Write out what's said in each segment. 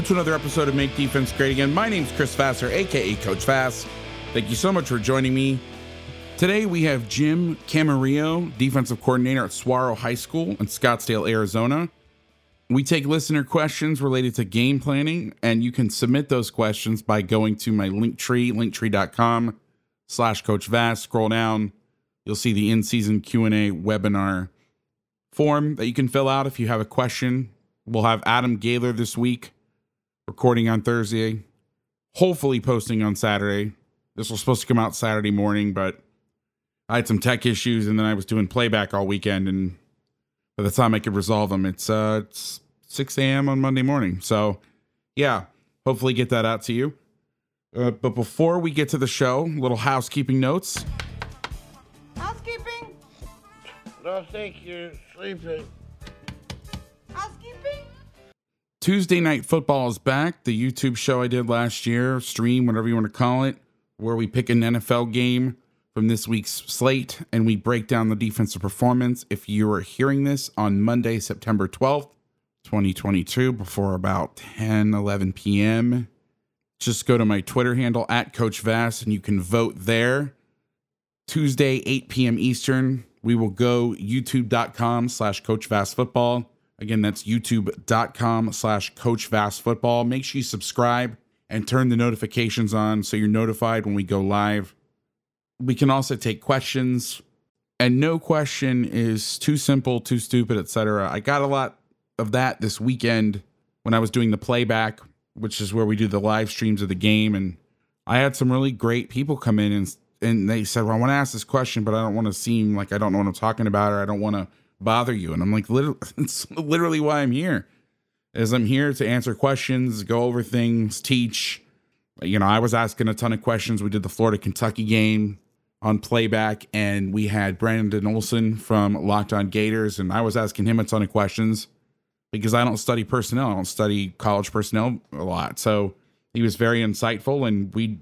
Welcome to another episode of Make Defense Great Again. My name's Chris Vassar, aka Coach Vass. Thank you so much for joining me. Today we have Jim Camarillo, defensive coordinator at Saguaro High School in Scottsdale, Arizona. We take listener questions related to game planning, and you can submit those questions by going to my link tree, linktree.com slash Coach Vass. Scroll down, you'll see the in-season Q&A webinar form that you can fill out if you have a question. We'll have Adam Gaylor this week, recording on Thursday, hopefully posting on Saturday. This was supposed to come out Saturday morning, but I had some tech issues, and then I was doing playback all weekend, and by the time I could resolve them, it's uh it's 6 a.m. on Monday morning. So yeah, hopefully get that out to you. Uh, but before we get to the show, little housekeeping notes. Housekeeping? No, think you're sleeping. Tuesday Night Football is back. The YouTube show I did last year, stream, whatever you want to call it, where we pick an NFL game from this week's slate and we break down the defensive performance. If you are hearing this on Monday, September 12th, 2022, before about 10, 11 p.m., just go to my Twitter handle at Coach Vass and you can vote there. Tuesday, 8 p.m. Eastern, we will go youtube.com slash Coach Vass Football. Again, that's youtube.com slash Coach Football. Make sure you subscribe and turn the notifications on so you're notified when we go live. We can also take questions, and no question is too simple, too stupid, etc. I got a lot of that this weekend when I was doing the playback, which is where we do the live streams of the game, and I had some really great people come in and and they said, "Well, I want to ask this question, but I don't want to seem like I don't know what I'm talking about, or I don't want to bother you." And I'm like, literally, "It's literally why I'm here. Is I'm here to answer questions, go over things, teach." You know, I was asking a ton of questions. We did the Florida Kentucky game on playback, and we had Brandon Olson from Locked On Gators, and I was asking him a ton of questions because I don't study personnel. I don't study college personnel a lot. So he was very insightful, and we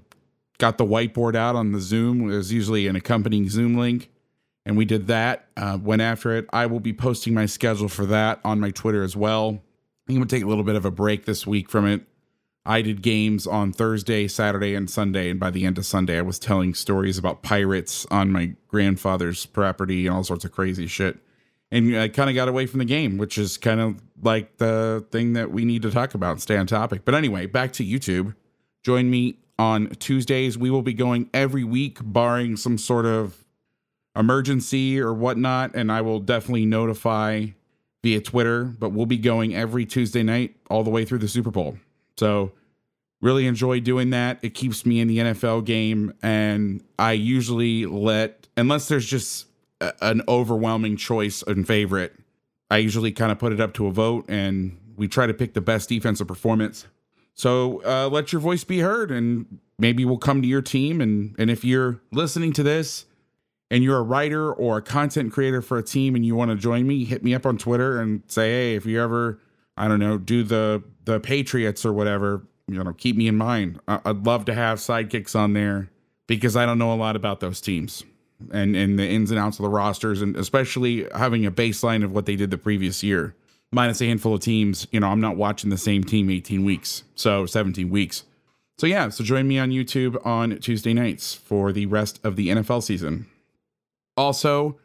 got the whiteboard out on the Zoom. It was usually an accompanying Zoom link, and we did that. Uh, went after it. I will be posting my schedule for that on my Twitter as well. I'm to take a little bit of a break this week from it. I did games on Thursday, Saturday, and Sunday, and by the end of Sunday, I was telling stories about pirates on my grandfather's property and all sorts of crazy shit. And I kind of got away from the game, which is kind of like the thing that we need to talk about stay on topic. But anyway, back to YouTube. Join me on Tuesdays. We will be going every week, barring some sort of emergency or whatnot. And I will definitely notify via Twitter, but we'll be going every Tuesday night all the way through the Super Bowl. So, really enjoy doing that. It keeps me in the NFL game. And I usually let, unless there's just a- an overwhelming choice and favorite, I usually kind of put it up to a vote and we try to pick the best defensive performance. So uh, let your voice be heard, and maybe we'll come to your team. And and if you're listening to this, and you're a writer or a content creator for a team, and you want to join me, hit me up on Twitter and say, hey, if you ever, I don't know, do the the Patriots or whatever, you know, keep me in mind. I- I'd love to have sidekicks on there because I don't know a lot about those teams and and the ins and outs of the rosters, and especially having a baseline of what they did the previous year minus a handful of teams, you know, I'm not watching the same team 18 weeks, so 17 weeks. So yeah, so join me on YouTube on Tuesday nights for the rest of the NFL season. Also,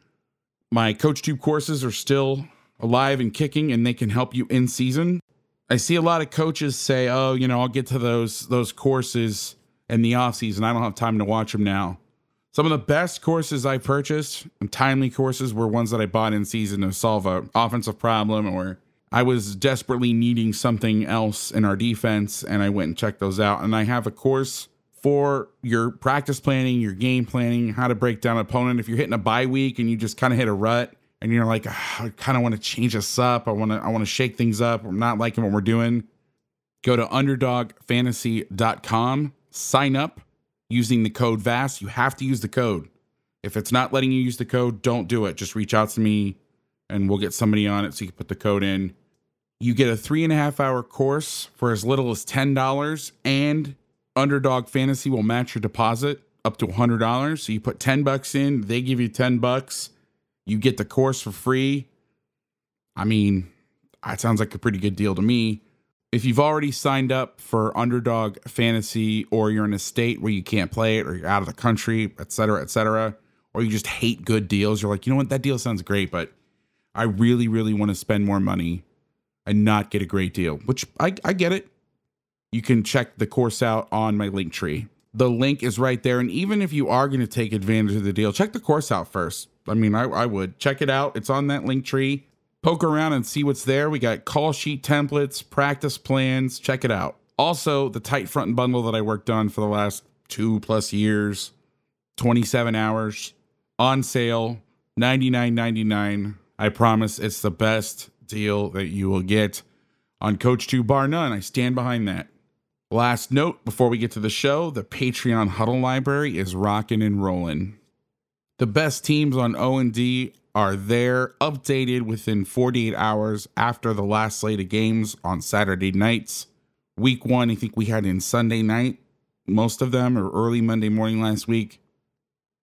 my CoachTube courses are still alive and kicking and they can help you in season. I see a lot of coaches say, "Oh, you know, I'll get to those those courses in the off season. I don't have time to watch them now." Some of the best courses I purchased and timely courses were ones that I bought in season to solve a offensive problem or I was desperately needing something else in our defense and I went and checked those out. And I have a course for your practice planning, your game planning, how to break down an opponent. If you're hitting a bye week and you just kind of hit a rut and you're like, "Ah, I kind of want to change this up. I want to I want to shake things up. I'm not liking what we're doing. Go to underdogfantasy.com, sign up using the code VAS. You have to use the code. If it's not letting you use the code, don't do it. Just reach out to me and we'll get somebody on it so you can put the code in. You get a three and a half hour course for as little as $10, and Underdog Fantasy will match your deposit up to $100. So you put 10 bucks in, they give you 10 bucks. You get the course for free. I mean, that sounds like a pretty good deal to me. If you've already signed up for underdog fantasy or you're in a state where you can't play it or you're out of the country, et cetera, et cetera, or you just hate good deals, you're like, you know what, that deal sounds great, but I really, really want to spend more money and not get a great deal, which I, I get it. You can check the course out on my link tree. The link is right there. And even if you are going to take advantage of the deal, check the course out first. I mean, I, I would check it out. It's on that link tree. Poke around and see what's there. We got call sheet templates, practice plans. Check it out. Also, the tight front and bundle that I worked on for the last two plus years, 27 hours on sale, 99.99. I promise it's the best deal that you will get on CoachTube bar none. I stand behind that. Last note before we get to the show, the Patreon huddle library is rocking and rolling. The best teams on O&D are there, updated within 48 hours after the last slate of games on Saturday nights. Week one, I think we had in Sunday night, most of them, or early Monday morning last week.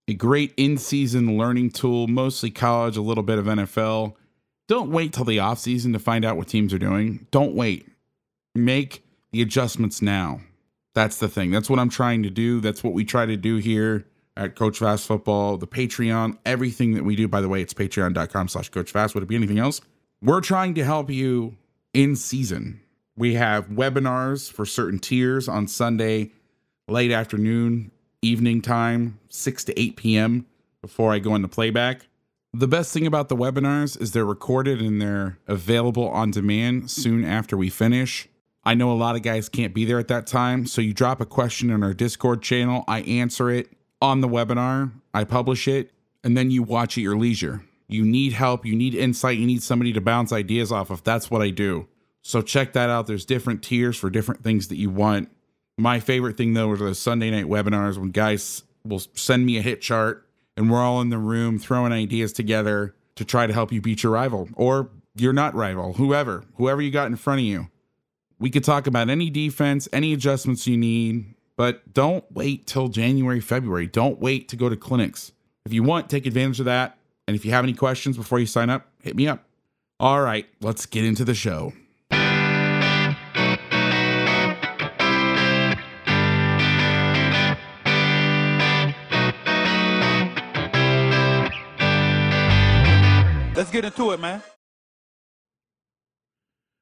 A great in season learning tool, mostly college, a little bit of NFL. Don't wait till the offseason to find out what teams are doing. Don't wait. Make the adjustments now. That's the thing. That's what I'm trying to do. That's what we try to do here at Coach Vass Football, the Patreon, everything that we do. By the way, it's patreon.com slash Coach Vass. Would it be anything else? We're trying to help you in season. We have webinars for certain tiers on Sunday, late afternoon, evening time, 6 to 8 p.m. before I go into playback. The best thing about the webinars is they're recorded and they're available on demand soon after we finish. I know a lot of guys can't be there at that time, so you drop a question in our Discord channel, I answer it on the webinar, I publish it, and then you watch at your leisure. You need help, you need insight, you need somebody to bounce ideas off of. That's what I do. So check that out. There's different tiers for different things that you want. My favorite thing though are the Sunday night webinars when guys will send me a hit chart and we're all in the room throwing ideas together to try to help you beat your rival or your not rival, whoever, whoever you got in front of you. We could talk about any defense, any adjustments you need, but don't wait till January, February. Don't wait to go to clinics. If you want, take advantage of that. And if you have any questions before you sign up, hit me up. All right, let's get into the show. Let's get into it, man.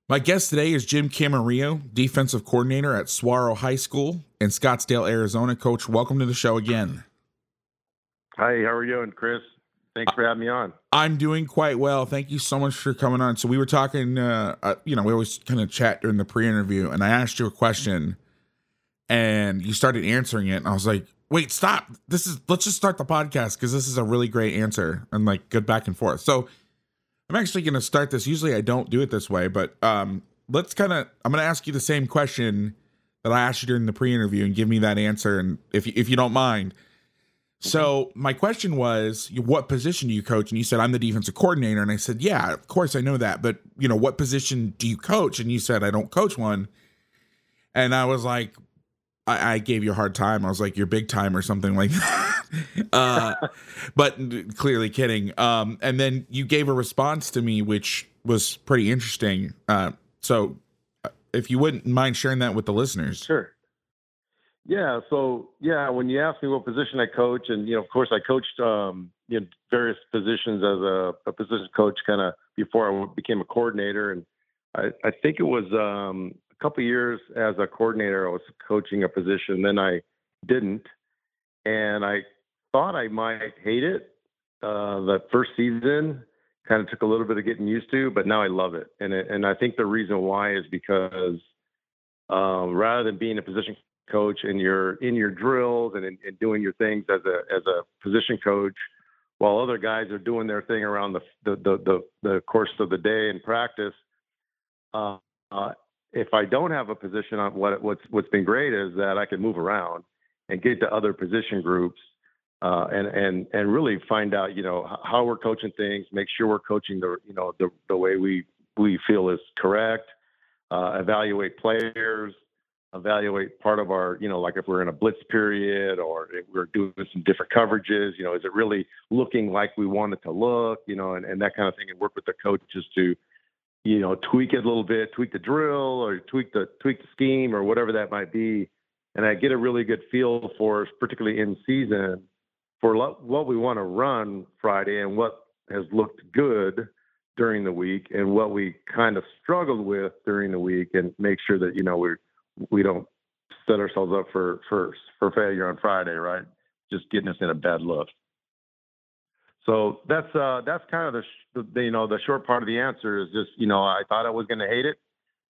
My guest today is Jim Camarillo, defensive coordinator at Saguaro High School in Scottsdale, Arizona. Coach, welcome to the show again. Hi, how are you doing, Chris? Thanks for having me on. I'm doing quite well. Thank you so much for coming on. So we were talking, uh, uh, you know, we always kind of chat during the pre-interview, and I asked you a question, and you started answering it, and I was like, "Wait, stop! This is let's just start the podcast because this is a really great answer and like good back and forth." So I'm actually going to start this. Usually I don't do it this way, but um, let's kind of. I'm going to ask you the same question that I asked you during the pre-interview and give me that answer, and if you, if you don't mind. So my question was, what position do you coach? And you said I'm the defensive coordinator, and I said, yeah, of course I know that, but you know, what position do you coach? And you said I don't coach one, and I was like, I, I gave you a hard time. I was like, you're big time or something like that. uh, but clearly kidding. Um, and then you gave a response to me, which was pretty interesting. Uh, so uh, if you wouldn't mind sharing that with the listeners. Sure. Yeah. So yeah, when you asked me what position I coach, and you know, of course, I coached um, you know various positions as a, a position coach, kind of before I became a coordinator, and I, I think it was um, a couple years as a coordinator, I was coaching a position. Then I didn't, and I thought I might hate it. Uh, the first season kind of took a little bit of getting used to, but now I love it. And it, and I think the reason why is because um, rather than being a position coach and you're in your drills and, and doing your things as a as a position coach, while other guys are doing their thing around the the the, the, the course of the day and practice. Uh, uh, if I don't have a position on what what's what's been great is that I can move around and get to other position groups uh, and and and really find out you know how we're coaching things, make sure we're coaching the you know the the way we we feel is correct, uh, evaluate players, evaluate part of our you know like if we're in a blitz period or if we're doing some different coverages, you know is it really looking like we want it to look, you know, and, and that kind of thing, and work with the coaches to you know, tweak it a little bit, tweak the drill or tweak the tweak the scheme or whatever that might be, and I get a really good feel for, particularly in season, for what we want to run Friday and what has looked good during the week and what we kind of struggled with during the week, and make sure that you know we we don't set ourselves up for for for failure on Friday, right? Just getting us in a bad look. So that's uh, that's kind of the, the, you know the short part of the answer is just you know I thought I was going to hate it,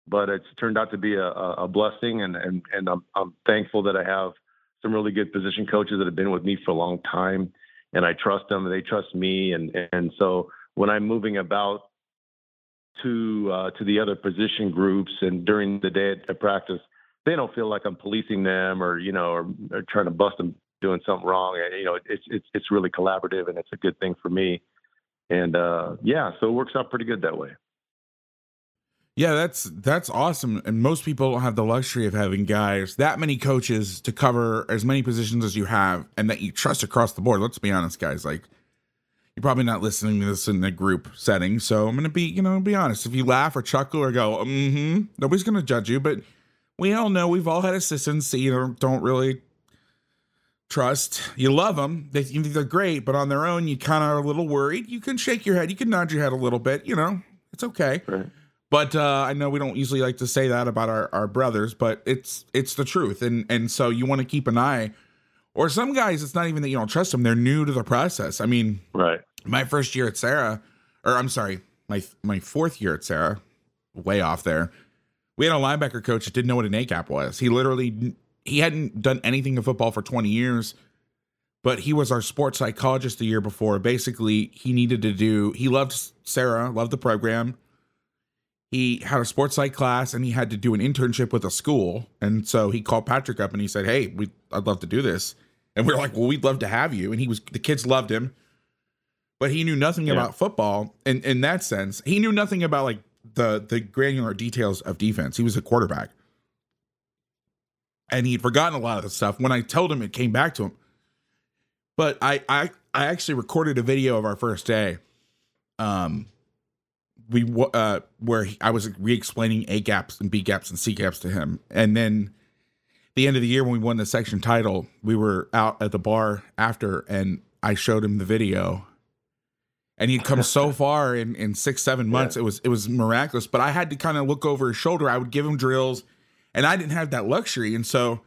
but it's turned out to be a, a blessing, and and and I'm, I'm thankful that I have some really good position coaches that have been with me for a long time, and I trust them, and they trust me, and and so when I'm moving about to uh, to the other position groups and during the day at, at practice, they don't feel like I'm policing them or you know or, or trying to bust them doing something wrong. And, You know, it's it's it's really collaborative and it's a good thing for me. And uh, yeah, so it works out pretty good that way. Yeah, that's that's awesome. And most people don't have the luxury of having guys that many coaches to cover as many positions as you have and that you trust across the board. Let's be honest, guys. Like you're probably not listening to this in a group setting. So I'm gonna be, you know, be honest. If you laugh or chuckle or go, mm-hmm, nobody's gonna judge you, but we all know we've all had assistants that you don't really trust. You love them. They think they're great, but on their own, you kind of are a little worried. You can shake your head. You can nod your head a little bit. You know, it's okay. Right. But uh, I know we don't usually like to say that about our, our brothers, but it's it's the truth, and and so you want to keep an eye. Or some guys, it's not even that you don't trust them; they're new to the process. I mean, right. My first year at Serra, or I'm sorry, my my fourth year at Serra, way off there. We had a linebacker coach that didn't know what an A gap was. He literally he hadn't done anything in football for 20 years, but he was our sports psychologist the year before. Basically, he needed to do, he loved Serra, loved the program. He had a sports psych class and he had to do an internship with a school. And so he called Patrick up and he said, Hey, we I'd love to do this. And we are like, Well, we'd love to have you. And he was the kids loved him, but he knew nothing yeah. about football in, in that sense. He knew nothing about like the the granular details of defense. He was a quarterback and he'd forgotten a lot of the stuff. When I told him, it came back to him. But I I I actually recorded a video of our first day. Um, we uh where he, I was re-explaining A gaps and B gaps and C gaps to him, and then the end of the year when we won the section title, we were out at the bar after, and I showed him the video. And he'd come so far in, in six, seven months. Yeah. It was it was miraculous. But I had to kind of look over his shoulder. I would give him drills and I didn't have that luxury. And so,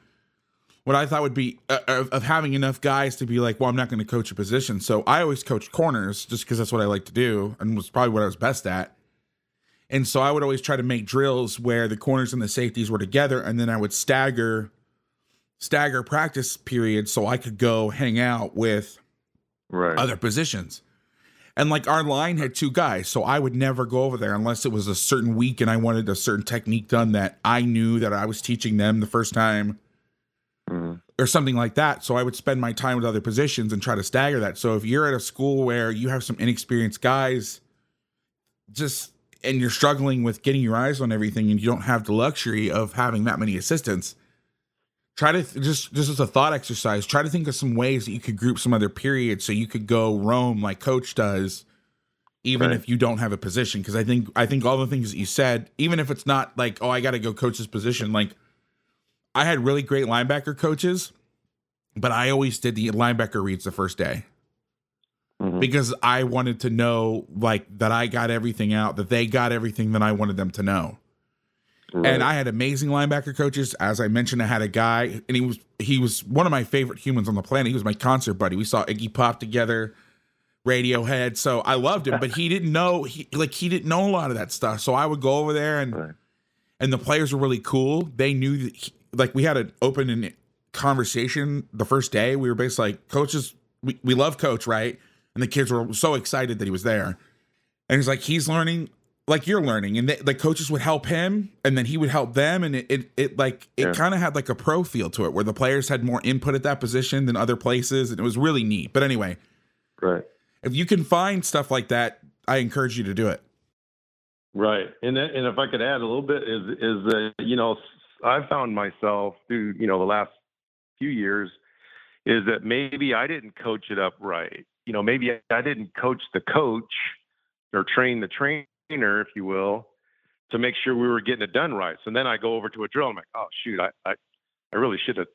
what I thought would be uh, of, of, having enough guys to be like, well, I'm not going to coach a position. So I always coached corners just because that's what I like to do and was probably what I was best at. And so I would always try to make drills where the corners and the safeties were together, and then I would stagger stagger practice periods so I could go hang out with right. other positions. And like our line had two guys, so I would never go over there unless it was a certain week and I wanted a certain technique done that I knew that I was teaching them the first time. Or something like that. So I would spend my time with other positions and try to stagger that. So if you're at a school where you have some inexperienced guys, just and you're struggling with getting your eyes on everything and you don't have the luxury of having that many assistants, try to th- just just as a thought exercise try to think of some ways that you could group some other periods so you could go roam like coach does even right. if you don't have a position because i think i think all the things that you said even if it's not like oh i gotta go coach this position like i had really great linebacker coaches but i always did the linebacker reads the first day mm-hmm. because i wanted to know like that i got everything out that they got everything that i wanted them to know Right. And I had amazing linebacker coaches. As I mentioned, I had a guy, and he was he was one of my favorite humans on the planet. He was my concert buddy. We saw Iggy Pop together, Radiohead. So I loved him, but he didn't know he like he didn't know a lot of that stuff. So I would go over there, and right. and the players were really cool. They knew that he, like we had an open and conversation the first day. We were basically like, coaches, we, we love coach, right? And the kids were so excited that he was there. And he's like, he's learning like you're learning and the, the, coaches would help him and then he would help them and it it, it like it yeah. kind of had like a pro feel to it where the players had more input at that position than other places and it was really neat but anyway right if you can find stuff like that i encourage you to do it right and and if i could add a little bit is is that you know i found myself through you know the last few years is that maybe i didn't coach it up right you know maybe i didn't coach the coach or train the trainer, if you will, to make sure we were getting it done right. So then I go over to a drill. I'm like, oh shoot, I I, I really should have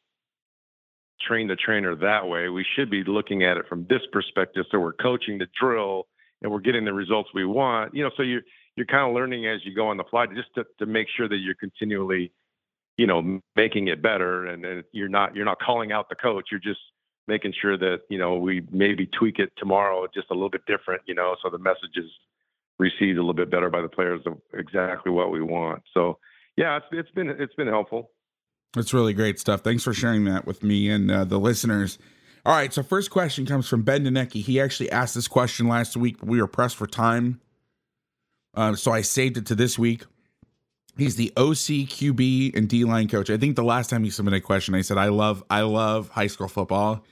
trained the trainer that way. We should be looking at it from this perspective. So we're coaching the drill and we're getting the results we want. You know, so you're you're kind of learning as you go on the fly just to, to make sure that you're continually, you know, making it better and, and you're not you're not calling out the coach. You're just making sure that, you know, we maybe tweak it tomorrow just a little bit different, you know, so the message is received a little bit better by the players of exactly what we want. So yeah, it's it's been it's been helpful. It's really great stuff. Thanks for sharing that with me and uh, the listeners. All right, so first question comes from Ben Denecki. He actually asked this question last week, but we were pressed for time. Uh, so I saved it to this week. He's the OC, QB, and D line coach. I think the last time he submitted a question, I said, I love, I love high school football.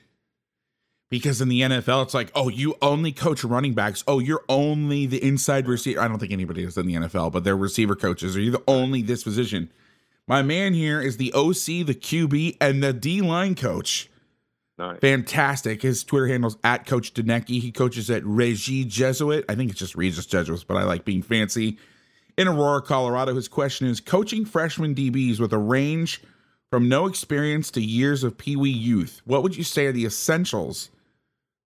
Because in the NFL, it's like, oh, you only coach running backs. Oh, you're only the inside receiver. I don't think anybody is in the NFL, but they're receiver coaches. Are you the only this position? My man here is the OC, the QB, and the D line coach. Nice. Fantastic. His Twitter handle's at Coach Denecki. He coaches at Regis Jesuit. I think it's just Regis Jesuits, but I like being fancy. In Aurora, Colorado, his question is coaching freshman DBs with a range from no experience to years of Pee Wee youth. What would you say are the essentials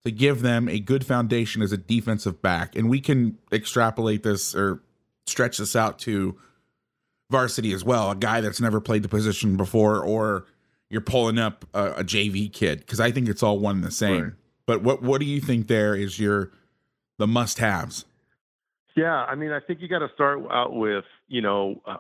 to give them a good foundation as a defensive back? And we can extrapolate this or stretch this out to varsity as well, a guy that's never played the position before, or you're pulling up a, a JV kid because I think it's all one and the same. Right. But what what do you think there is your the must haves? Yeah, I mean, I think you got to start out with, you know, uh,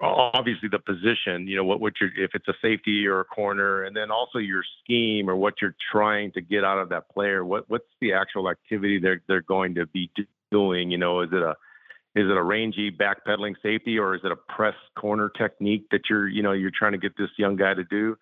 obviously the position, you know, what what you're if it's a safety or a corner, and then also your scheme or what you're trying to get out of that player. What what's the actual activity they're they're going to be doing? You know, is it a is it a rangy backpedaling safety or is it a press corner technique that you're you know you're trying to get this young guy to do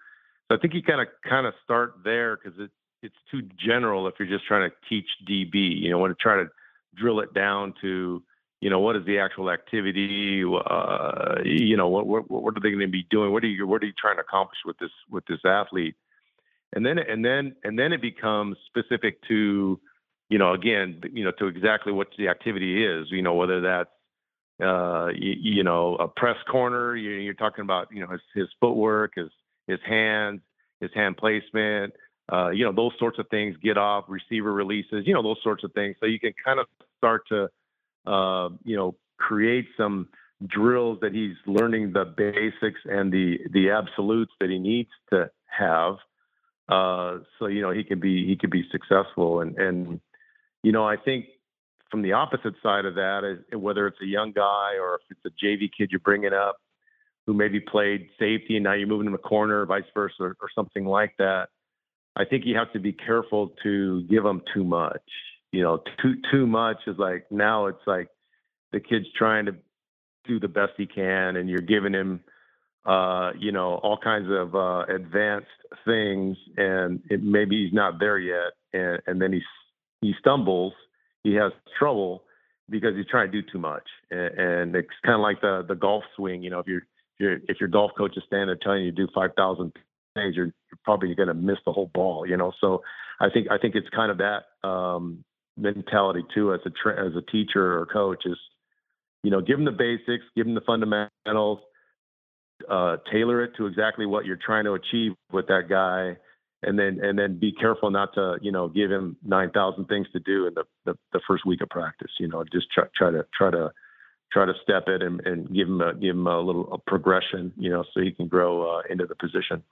so i think you kind of kind of start there because it, it's too general if you're just trying to teach db you know want to try to drill it down to you know what is the actual activity uh, you know what, what what are they going to be doing what are you what are you trying to accomplish with this with this athlete and then and then and then it becomes specific to you know, again, you know, to exactly what the activity is, you know, whether that's, uh, you, you know, a press corner, you, you're talking about, you know, his, his footwork, his, his hands, his hand placement, uh, you know, those sorts of things, get off, receiver releases, you know, those sorts of things. So you can kind of start to, uh, you know, create some drills that he's learning the basics and the the absolutes that he needs to have uh, so you know he can be he can be successful and and you know, I think from the opposite side of that, whether it's a young guy or if it's a JV kid you're bringing up who maybe played safety and now you're moving him a corner, or vice versa, or, or something like that, I think you have to be careful to give them too much. You know, too too much is like now it's like the kid's trying to do the best he can, and you're giving him, uh, you know, all kinds of uh, advanced things, and it, maybe he's not there yet, and, and then he's he stumbles, he has trouble because he's trying to do too much. And, and it's kind of like the the golf swing. You know, if you're if, you're, if your golf coach is standing there telling you to do five thousand things, you're, you're probably going to miss the whole ball. You know, so I think I think it's kind of that um, mentality too as a tra- as a teacher or coach is, you know, give them the basics, give them the fundamentals, uh, tailor it to exactly what you're trying to achieve with that guy and then and then be careful not to you know give him nine thousand things to do in the, the, the first week of practice. You know, just try try to try to try to step it and, and give him a give him a little a progression. You know, so he can grow uh, into the position.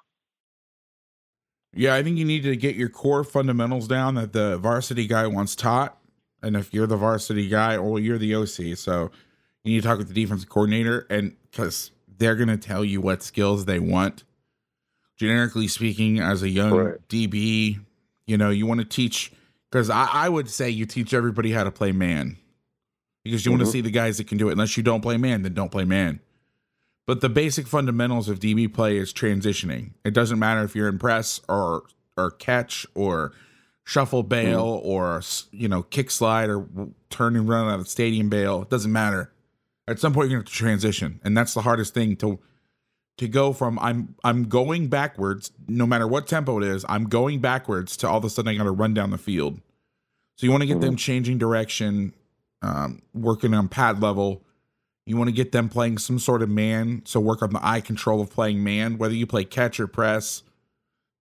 Yeah, I think you need to get your core fundamentals down that the varsity guy wants taught. And if you're the varsity guy, or you're the OC, so you need to talk with the defensive coordinator, and because they're going to tell you what skills they want generically speaking, as a young right. DB, you know, you want to teach because I, I, would say you teach everybody how to play man because you mm-hmm. want to see the guys that can do it. Unless you don't play man, then don't play man. But the basic fundamentals of DB play is transitioning. It doesn't matter if you're in press or or catch or shuffle bail mm-hmm. or you know kick slide or turn and run out of stadium bail. It doesn't matter. At some point, you're going to have to transition, and that's the hardest thing to to go from I'm I'm going backwards, no matter what tempo it is, I'm going backwards to all of a sudden I got to run down the field. So you want to get mm-hmm. them changing direction um, working on pad level. You want to get them playing some sort of man. So work on the eye control of playing man, whether you play catch or press.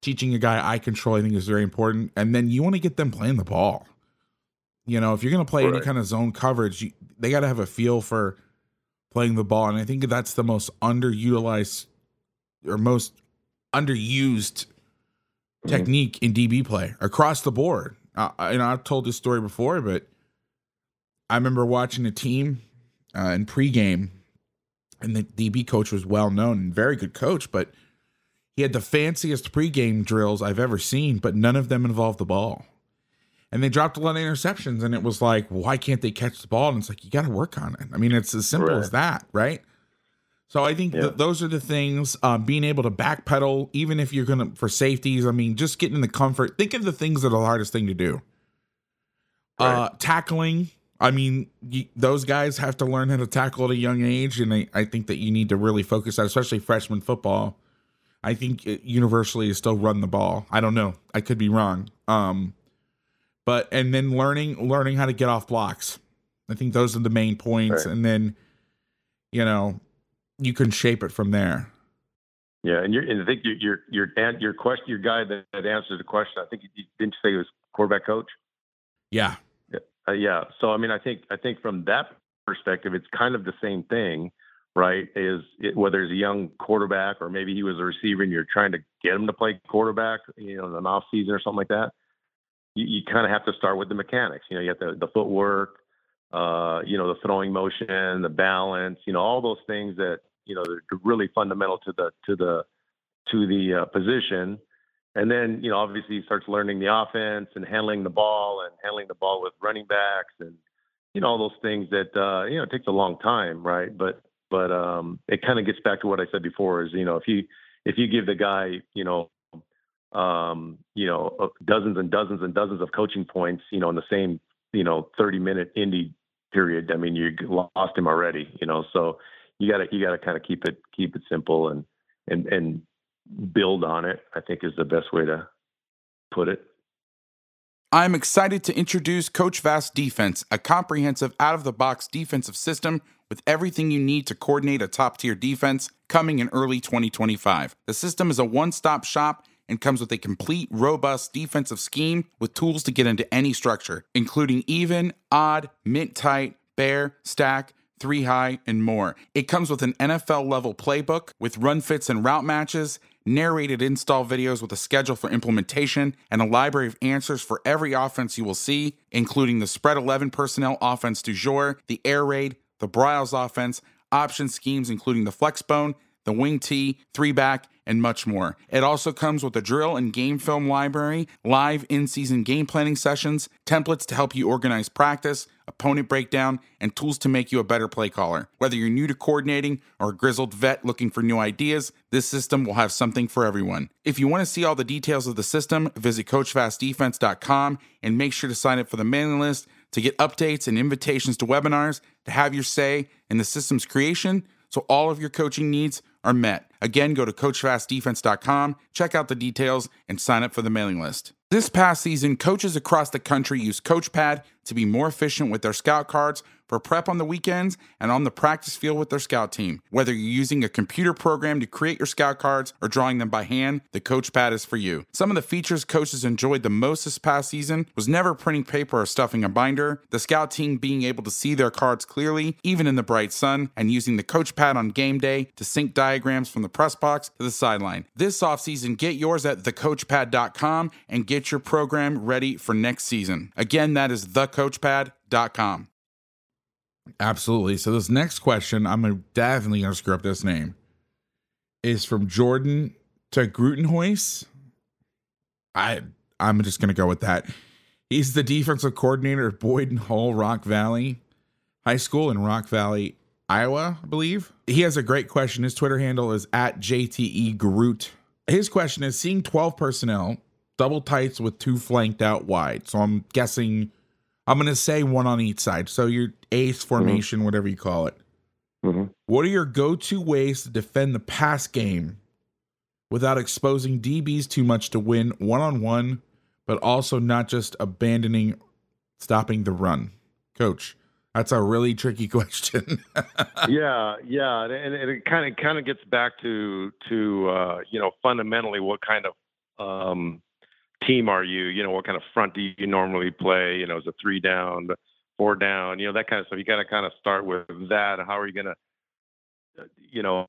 Teaching a guy eye control, I think, is very important. And then you want to get them playing the ball. You know, if you're going to play right. any kind of zone coverage, you, they got to have a feel for playing the ball. And I think that's the most underutilized or most underused mm-hmm. technique in DB play across the board. Uh, and I've told this story before, but I remember watching a team uh, in pregame, and the DB coach was well known and very good coach, but he had the fanciest pregame drills I've ever seen, but none of them involved the ball. And they dropped a lot of interceptions, and it was like, why can't they catch the ball? And it's like, you got to work on it. I mean, it's as simple as that, right? So I think yeah. th- those are the things. Um, being able to backpedal, even if you're gonna for safeties. I mean, just getting in the comfort. Think of the things that are the hardest thing to do. Right. Uh, tackling. I mean, y- those guys have to learn how to tackle at a young age, and I, I think that you need to really focus on, especially freshman football. I think it universally is still run the ball. I don't know. I could be wrong. Um, but and then learning learning how to get off blocks. I think those are the main points, right. and then you know you can shape it from there. Yeah, and, and I think your your your your question, your guy that, that answered the question, I think you didn't you say he was quarterback coach. Yeah. Yeah. Uh, yeah. So I mean, I think I think from that perspective, it's kind of the same thing, right? Is it, whether it's a young quarterback or maybe he was a receiver and you're trying to get him to play quarterback, you know, in an off season or something like that. You, you kind of have to start with the mechanics. You know, you have the, the footwork, uh, you know, the throwing motion, the balance, you know, all those things that you know they're really fundamental to the to the to the uh, position. And then you know, obviously, he starts learning the offense and handling the ball and handling the ball with running backs and you know all those things that uh, you know it takes a long time, right? But but um, it kind of gets back to what I said before: is you know if you if you give the guy you know um, you know uh, dozens and dozens and dozens of coaching points, you know, in the same you know 30 minute indie period, I mean, you lost him already, you know. So you got to you got to kind of keep it keep it simple and and and build on it. I think is the best way to put it. I'm excited to introduce Coach Vass Defense, a comprehensive out of the box defensive system with everything you need to coordinate a top tier defense coming in early 2025. The system is a one stop shop and comes with a complete, robust defensive scheme with tools to get into any structure, including even, odd, mint tight, bear, stack, three high, and more. It comes with an NFL level playbook with run fits and route matches, narrated install videos with a schedule for implementation, and a library of answers for every offense you will see, including the spread 11 personnel offense du jour, the air raid, the Briles offense, option schemes including the flex bone, the wing tee, three back, and much more. It also comes with a drill and game film library, live in season game planning sessions, templates to help you organize practice, opponent breakdown, and tools to make you a better play caller. Whether you're new to coordinating or a grizzled vet looking for new ideas, this system will have something for everyone. If you want to see all the details of the system, visit CoachVassDefense.com and make sure to sign up for the mailing list to get updates and invitations to webinars to have your say in the system's creation so all of your coaching needs are met. Again, go to CoachVassDefense.com, check out the details, and sign up for the mailing list. This past season, coaches across the country used CoachPad to be more efficient with their scout cards for prep on the weekends and on the practice field with their scout team. Whether you're using a computer program to create your scout cards or drawing them by hand, the Coach Pad is for you. Some of the features coaches enjoyed the most this past season was never printing paper or stuffing a binder, the scout team being able to see their cards clearly, even in the bright sun, and using the Coach Pad on game day to sync diagrams from the press box to the sideline. This offseason, get yours at thecoachpad.com and get your program ready for next season. Again, that is thecoachpad.com. Absolutely. So this next question, I'm definitely gonna screw up this name. Is from Jordan to Grutenhuis. I I'm just gonna go with that. He's the defensive coordinator at Boyden Hull Rock Valley High School in Rock Valley, Iowa, I believe. He has a great question. His Twitter handle is at JTE Groot. His question is seeing 12 personnel, double tights with two flanked out wide. So I'm guessing I'm going to say one on each side. So your ace mm-hmm. formation, mm-hmm. whatever you call it. Mm-hmm. What are your go to ways to defend the pass game without exposing DBs too much to win one on one, but also not just abandoning stopping the run? Coach, That's a really tricky question. yeah, yeah, and, and it kind of kind of gets back to to uh, you know fundamentally what kind of um, team are you? You know, what kind of front do you normally play? You know, is it three down, four down? You know, that kind of stuff. You got to kind of start with that. How are you going to, you know,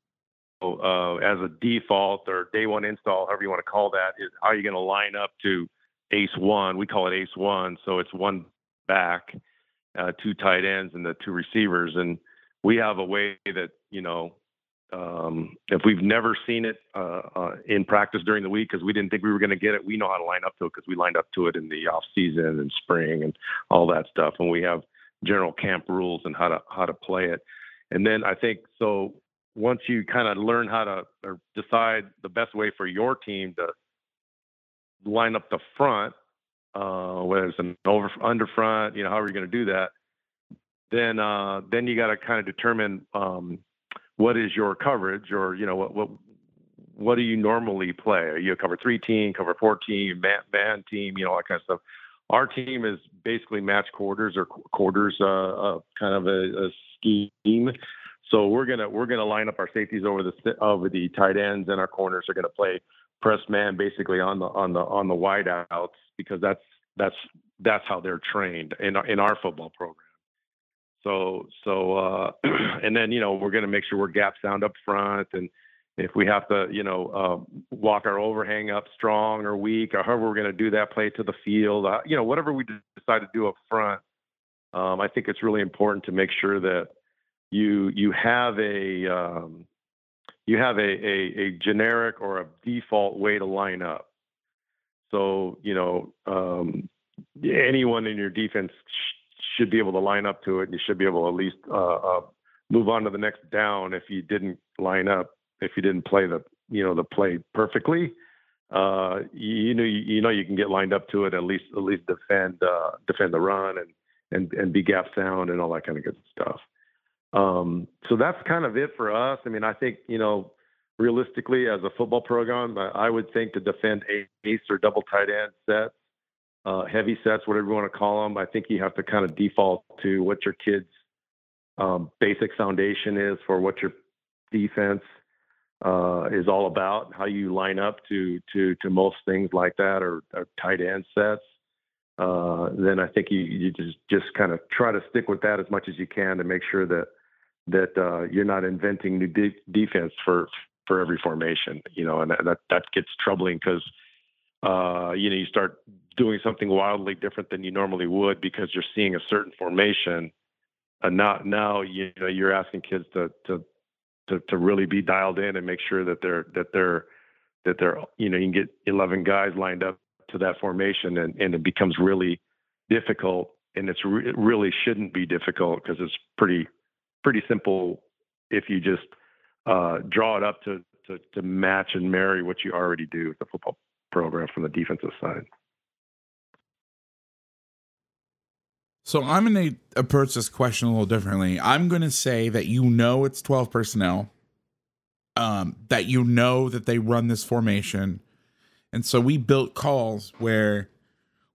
uh, as a default or day one install, however you want to call that, is how are you going to line up to ace one? We call it ace one, so it's one back uh, two tight ends and the two receivers. And we have a way that, you know, um, if we've never seen it uh, uh, in practice during the week because we didn't think we were going to get it, we know how to line up to it because we lined up to it in the off season and spring and all that stuff. And we have general camp rules and how to how to play it. And then I think so. Once you kind of learn how to or decide the best way for your team to line up the front, uh, whether it's an over under front, you know, how are you're going to do that, then uh, then you got to kind of determine um, what is your coverage, or you know, what what what do you normally play? Are you a cover three team, cover four team, man, man team, you know, that kind of stuff. Our team is basically match quarters or quarters, uh, uh, kind of a, a scheme. So we're gonna we're gonna line up our safeties over the over the tight ends, and our corners are gonna play press man basically on the on the on the wide outs because that's that's that's how they're trained in in our football program. So so uh, and then you know we're going to make sure we're gap sound up front and if we have to you know uh, walk our overhang up strong or weak or however we're going to do that play to the field uh, you know whatever we decide to do up front um, I think it's really important to make sure that you you have a um, you have a, a, a generic or a default way to line up. So, you know, um, anyone in your defense should be able to line up to it. And you should be able to at least uh, uh, move on to the next down if you didn't line up, if you didn't play the, you know, the play perfectly. Uh, you, know, you, you, know, you can get lined up to it, at least, at least defend, uh, defend the run and, and, and be gap sound and all that kind of good stuff. Um, so that's kind of it for us. I mean, I think, you know, realistically, as a football program, I would think to defend ace or double tight end sets, uh, heavy sets, whatever you want to call them, I think you have to kind of default to what your kid's um, basic foundation is for what your defense uh, is all about, how you line up to to to most things like that, or, or tight end sets. Uh, then I think you, you just just kind of try to stick with that as much as you can to make sure that that uh, you're not inventing new de- defense for for every formation, you know, and that that gets troubling because uh, you know you start doing something wildly different than you normally would because you're seeing a certain formation, and now now you know you're asking kids to to to, to really be dialed in and make sure that they're that they're that they're you know you can get 11 guys lined up to that formation and, and it becomes really difficult and it's re- it really shouldn't be difficult because it's pretty pretty simple if you just uh, draw it up to, to, to match and marry what you already do with the football program from the defensive side. So I'm going to approach this question a little differently. I'm going to say that you know it's 12 personnel, um, that you know that they run this formation. And so we built calls where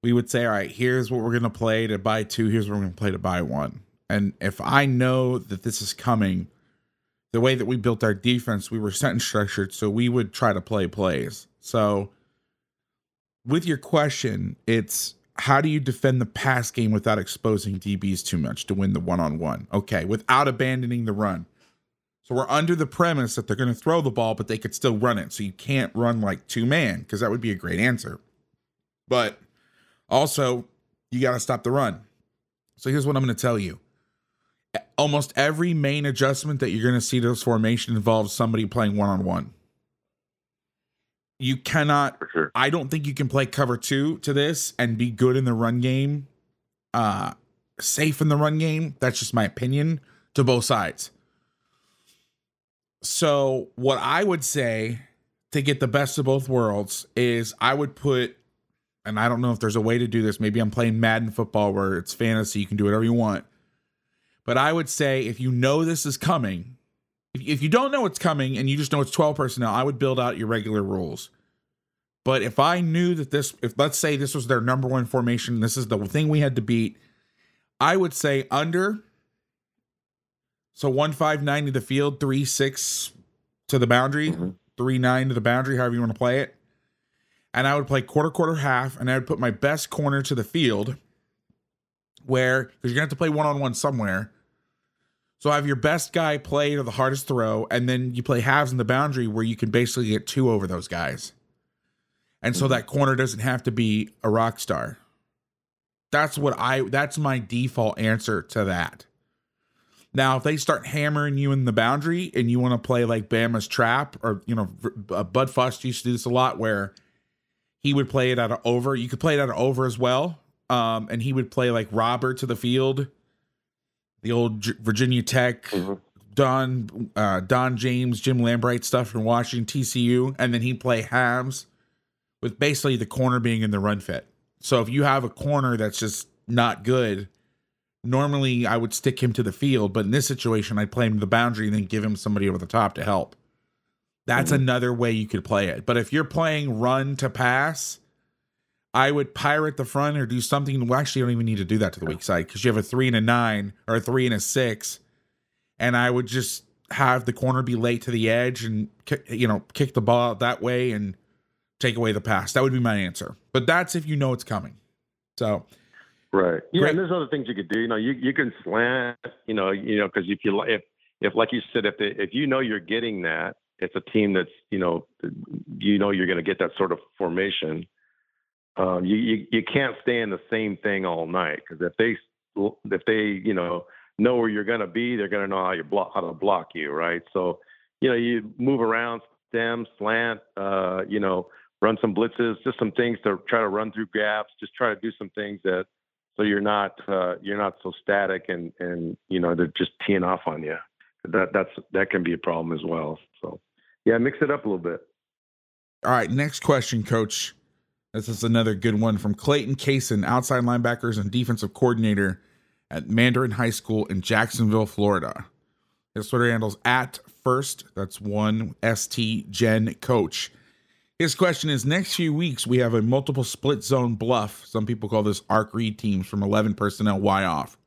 we would say, all right, here's what we're going to play to buy two, here's what we're going to play to buy one. And if I know that this is coming, the way that we built our defense, we were sentence structured, so we would try to play plays. So, with your question, it's how do you defend the pass game without exposing DBs too much to win the one on one? Okay, without abandoning the run. So, we're under the premise that they're going to throw the ball, but they could still run it. So, you can't run like two man because that would be a great answer. But also, you got to stop the run. So, here's what I'm going to tell you almost every main adjustment that you're going to see to this formation involves somebody playing one on one. You cannot, sure. I don't think you can play cover two to this and be good in the run game, uh, safe in the run game. That's just my opinion to both sides. So, what I would say to get the best of both worlds is I would put, and I don't know if there's a way to do this. Maybe I'm playing Madden football where it's fantasy, you can do whatever you want but I would say if you know this is coming, if, if you don't know what's coming and you just know it's 12 personnel, I would build out your regular rules. But if I knew that this, if let's say this was their number one formation, this is the thing we had to beat, I would say under So one five nine to the field, three six to the boundary, Mhm. three nine to the boundary, however you want to play it. And I would play quarter, quarter, half, and I would put my best corner to the field where because you're gonna have to play one on one somewhere. So I have your best guy play to the hardest throw, and then you play halves in the boundary where you can basically get two over those guys. And so that corner doesn't have to be a rock star. That's what I that's my default answer to that. Now, if they start hammering you in the boundary and you want to play like Bama's trap, or you know, uh, Bud Foster used to do this a lot, where he would play it out of over. You could play it out of over as well, um, and he would play like rover to the field, the old J- Virginia Tech, Mhm. Don uh, Don James, Jim Lambright stuff from Washington TCU, and then he'd play halves with basically the corner being in the run fit. So if you have a corner that's just not good, normally I would stick him to the field, but in this situation, I'd play him to the boundary and then give him somebody over the top to help. That's another way you could play it. But if you're playing run to pass, I would pirate the front or do something. Well, actually, you don't even need to do that to the weak side because you have a three and a nine or a three and a six, and I would just have the corner be late to the edge and you know kick the ball out that way and take away the pass. That would be my answer. But that's if you know it's coming. So Right. Yeah, Great. and there's other things you could do. You know, you you can slant. You know, you know, because if you if if like you said, if they, if you know you're getting that, it's a team that's you know you know you're going to get that sort of formation. Um, you, you you can't stay in the same thing all night because if they if they you know know where you're going to be, they're going to know how you block how to block you, right? So you know you move around, stem, slant, uh, you know, run some blitzes, just some things to try to run through gaps, just try to do some things that so you're not uh, you're not so static and and you know they're just teeing off on you. That that's that can be a problem as well. So yeah, mix it up a little bit. All right, next question, coach. This is another good one from Clayton Kaysen, outside linebackers and defensive coordinator at Mandarin High School in Jacksonville, Florida. His Twitter handles at first, that's one ST Gen coach. His question is next few weeks we have a multiple split zone bluff. Some people call this arc read teams from 11 personnel Y off.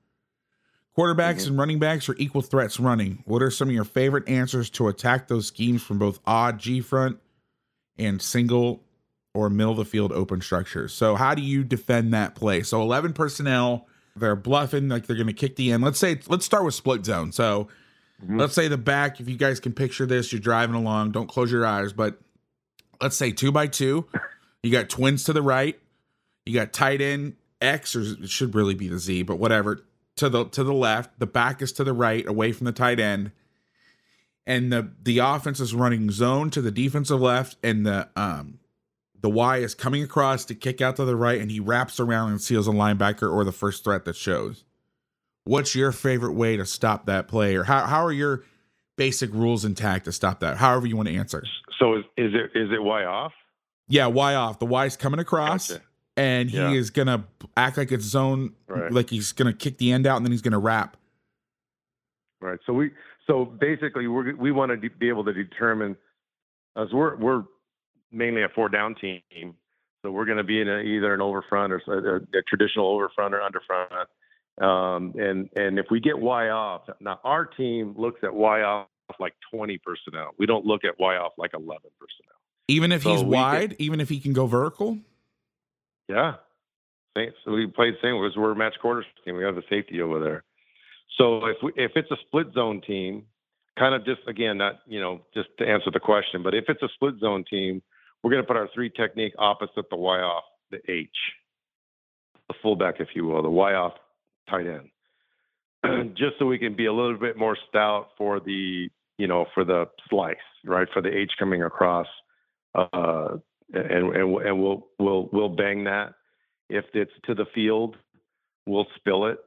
Quarterbacks mm-hmm. and running backs are equal threats running. What are some of your favorite answers to attack those schemes from both odd G front and single or middle of the field open structures. So how do you defend that play? So 11 personnel, they're bluffing like they're going to kick the end. Let's say let's start with split zone. So let's say the back, if you guys can picture this, you're driving along, don't close your eyes, but let's say 2 by 2. You got twins to the right. You got tight end X or it should really be the Z, but whatever. To the to the left, the back is to the right, away from the tight end and the the offense is running zone to the defensive left and the um the Y is coming across to kick out to the right and he wraps around and seals a linebacker or the first threat that shows. What's your favorite way to stop that play or how how are your basic rules intact to stop that? However you want to answer. So is is it is it Y off? Yeah, Y off. The Y's coming across Gotcha. and he Yeah. is gonna act like it's zone Right. like he's gonna kick the end out and then he's gonna wrap. Right. So we so basically we we want to de- be able to determine as we're we're mainly a four down team, so we're going to be in a, either an overfront or a traditional overfront or underfront. Um, and and if we get Y off, now our team looks at Y off like 20 personnel. We don't look at Y off like 11 personnel. Even if So he's wide, even if he can go vertical. Yeah. So we played the same. Was we're a match quarters team. We have the safety over there. So if we, if it's a split zone team, kind of just again, not you know just to answer the question, but if it's a split zone team, we're going to put our three technique opposite the Y off the H, the fullback, if you will, the Y off tight end, just so we can be a little bit more stout for the you know for the slice, right, for the H coming across, uh, and and and we'll we'll we'll bang that. If it's to the field, we'll spill it.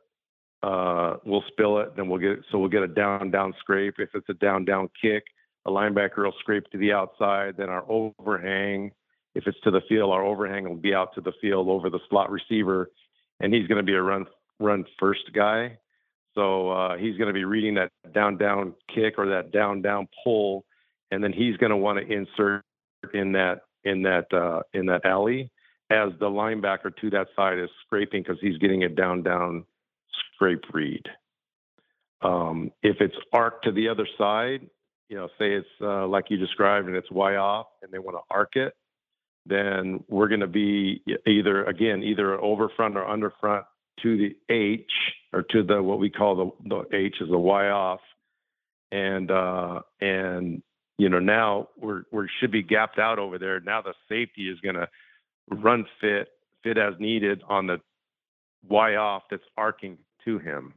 Uh, we'll spill it, then we'll get so we'll get a down down scrape. If it's a down down kick, a linebacker will scrape to the outside. Then our overhang, if it's to the field, our overhang will be out to the field over the slot receiver, and he's going to be a run run first guy. So uh, he's going to be reading that down down kick or that down down pull, and then he's going to want to insert in that in that uh, in that alley as the linebacker to that side is scraping because he's getting a down down scrape read. um, if it's arc to the other side, you know, say it's uh, like you described and it's Y off and they want to arc it, then we're going to be either, again, either over front or under front to the H or to the what we call the, the H is the Y off. And, uh, and, you know, now we're, we should be gapped out over there. Now the safety is going to run fit, fit as needed on the Y off that's arcing to him.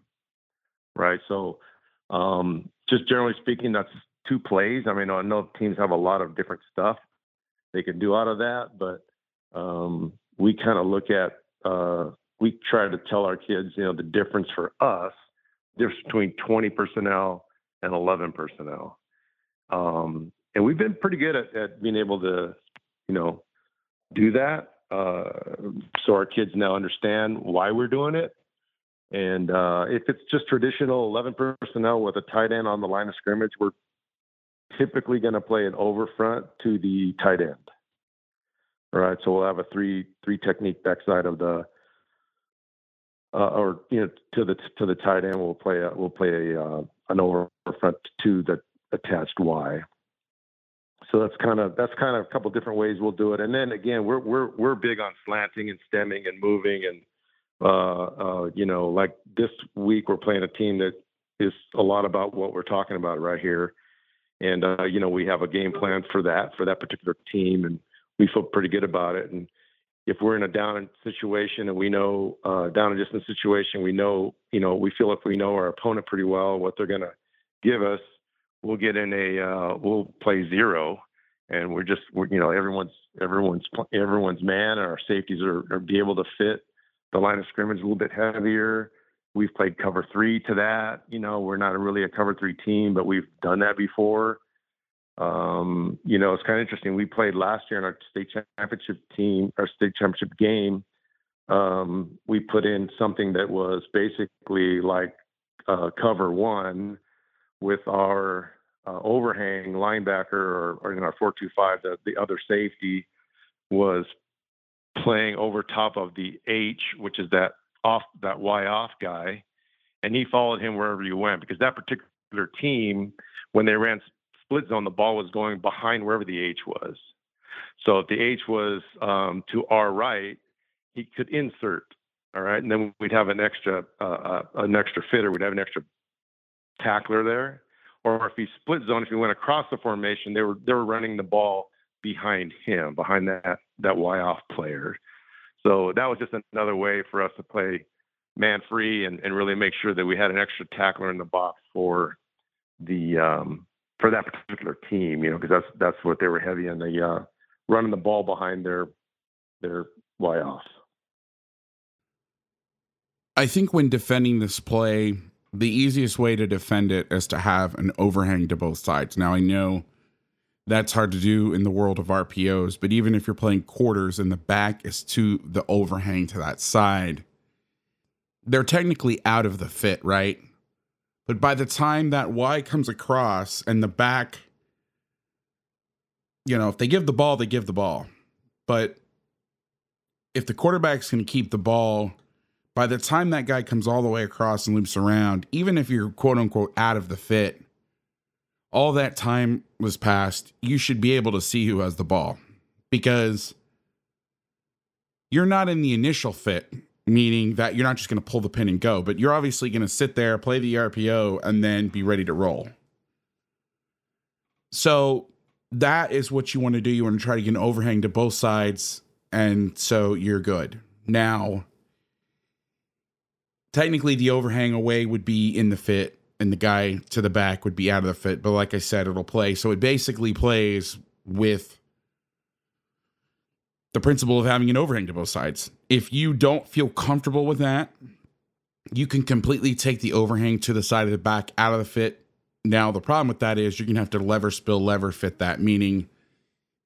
Right. So, um, just generally speaking, that's two plays. I mean, I know teams have a lot of different stuff they can do out of that, but um, we kind of look at uh, we try to tell our kids, you know, the difference for us, difference between 20 personnel and 11 personnel. Um, and we've been pretty good at, at, being able to, you know, do that. Uh, so our kids now understand why we're doing it. And uh, if it's just traditional 11 personnel with a tight end on the line of scrimmage, we're typically going to play an over front to the tight end. Right, so we'll have a three three technique backside of the, uh, or you know to the to the tight end. We'll play a, we'll play a uh, an over front to the attached Y. So that's kind of that's kind of a couple different ways we'll do it. And then again, we're we're we're big on slanting and stemming and moving and uh, uh, you know like this week we're playing a team that is a lot about what we're talking about right here and uh, you know we have a game plan for that for that particular team, and we feel pretty good about it. And if we're in a down situation and we know uh, down and distance situation, we know you know we feel if we know our opponent pretty well what they're going to give us, we'll get in a uh, we'll play zero, and we're just we're, you know everyone's everyone's everyone's man, and our safeties are, are be able to fit. The line of scrimmage a little bit heavier We've played cover three to that. You know, we're not really a cover three team, but we've done that before. Um, you know, it's kind of interesting. We played last year in our state championship team, our state championship game. Um, we put in something that was basically like uh, cover one with our uh, overhang linebacker or, or in our 425, the, the other safety was playing over top of the H, which is that off that Y off guy, and he followed him wherever you went because that particular team, when they ran split zone, the ball was going behind wherever the H was. So if the H was um, to our right, he could insert. All right, and then we'd have an extra uh, uh, an extra fitter. We'd have an extra tackler there. Or if he split zone, if he went across the formation, they were they were running the ball behind him, behind that that Y off player. So that was just another way for us to play man free and, and really make sure that we had an extra tackler in the box for the um, for that particular team, you know, because that's that's what they were heavy on the uh, running the ball behind their their Y off. I think when defending this play, the easiest way to defend it is to have an overhang to both sides. Now I know that's hard to do in the world of RPOs. But even if you're playing quarters and the back is to the overhang to that side, they're technically out of the fit, right? But by the time that Y comes across and the back, you know, if they give the ball, they give the ball. But if the quarterback's going to keep the ball, by the time that guy comes all the way across and loops around, even if you're quote unquote out of the fit, all that time was passed, you should be able to see who has the ball because you're not in the initial fit, meaning that you're not just going to pull the pin and go, but you're obviously going to sit there, play the RPO, and then be ready to roll. So that is what you want to do. You want to try to get an overhang to both sides, and so you're good. Now, technically, the overhang away would be in the fit and the guy to the back would be out of the fit. But like I said, it'll play. So it basically plays with the principle of having an overhang to both sides. If you don't feel comfortable with that, you can completely take the overhang to the side of the back out of the fit. Now, the problem with that is you're going to have to lever, spill, lever fit that, meaning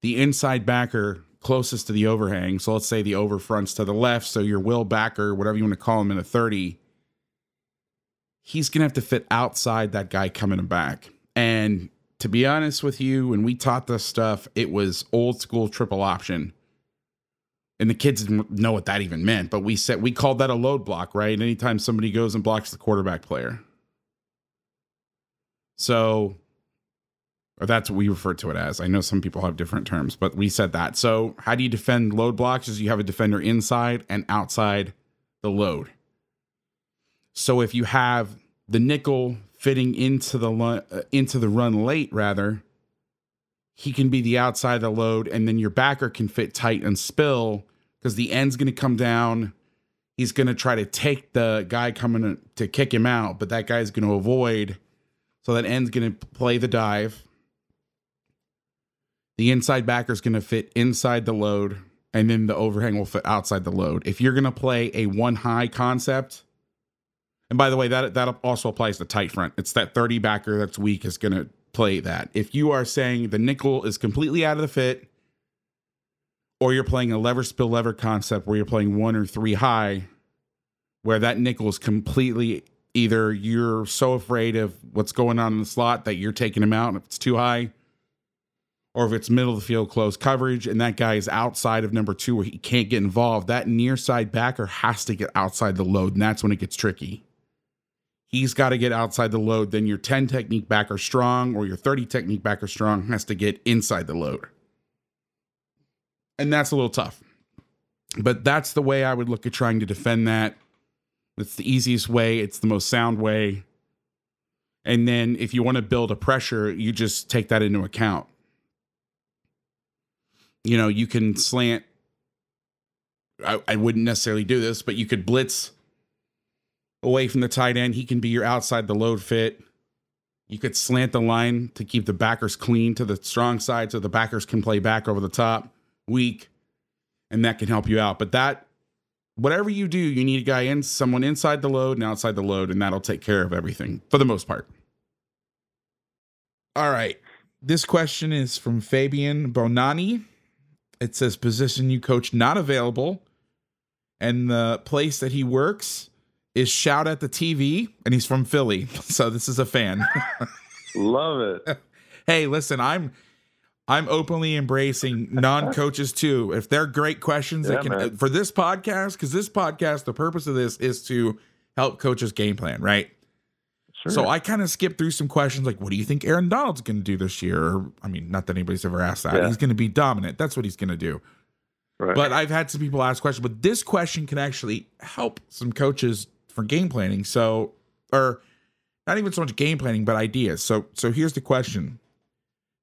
the inside backer closest to the overhang. So let's say the over fronts to the left. So your will backer, whatever you want to call him in a 30, he's going to have to fit outside that guy coming back. And to be honest with you, when we taught this stuff, it was old school triple option. And the kids didn't know what that even meant, but we said we called that a load block, right? Anytime somebody goes and blocks the quarterback player. So, or that's what we refer to it as. I know some people have different terms, but we said that. So, how do you defend load blocks? Is you have a defender inside and outside the load. So, if you have the nickel fitting into the uh, into the run late, rather, he can be the outside of the load, and then your backer can fit tight and spill because the end's going to come down. He's going to try to take the guy coming to kick him out, but that guy's going to avoid. So that end's going to play the dive. The inside backer's going to fit inside the load, and then the overhang will fit outside the load. If you're going to play a one high concept, and by the way, that that also applies to tight front. It's that 30 backer that's weak is going to play that. If you are saying the nickel is completely out of the fit, or you're playing a lever spill lever concept where you're playing one or three high, where that nickel is completely either you're so afraid of what's going on in the slot that you're taking him out and if it's too high, or if it's middle of the field close coverage and that guy is outside of number two where he can't get involved, that near side backer has to get outside the load, and that's when it gets tricky he's got to get outside the load. Then your 10 technique backer strong or your 30 technique backer strong has to get inside the load. And that's a little tough. But that's the way I would look at trying to defend that. It's the easiest way, it's the most sound way. And then if you want to build a pressure, you just take that into account. You know, you can slant. I, I wouldn't necessarily do this, but you could blitz away from the tight end. He can be your outside the load fit. You could slant the line to keep the backers clean to the strong side so the backers can play back over the top, weak, and that can help you out. But that, whatever you do, you need a guy in, someone inside the load and outside the load, and that'll take care of everything for the most part. All right. This question is from Fabian Bonani. It says position you coach not available. And the place that he works is shout at the TV, and he's from Philly, so this is a fan. Love it. hey, listen, I'm I'm openly embracing non-coaches too. If they're great questions yeah, that can man. Uh, for this podcast, because this podcast, the purpose of this is to help coaches game plan, right? Sure. So I kind of skipped through some questions like, what do you think Aaron Donald's going to do this year? Or, I mean, not that anybody's ever asked that. Yeah. He's going to be dominant. That's what he's going to do. Right. But I've had some people ask questions, but this question can actually help some coaches for game planning. So, or not even so much game planning, but ideas. So, so here's the question: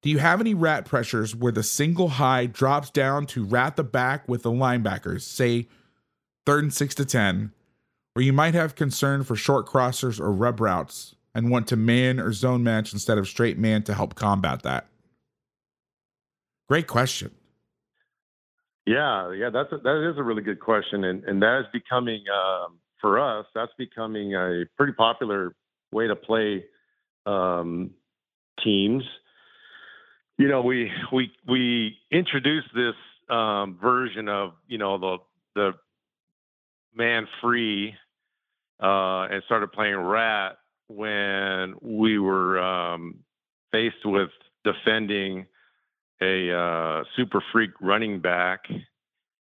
Do you have any rat pressures where the single high drops down to rat the back with the linebackers, say third and six to ten, where you might have concern for short crossers or rub routes and want to man or zone match instead of straight man to help combat that? Great question. Yeah, yeah, that's a, that is a really good question, and and that is becoming um, for us, that's becoming a pretty popular way to play um, teams. You know, we we we introduced this um, version of you know the the man free uh, and started playing rat when we were um, faced with defending a uh, super freak running back,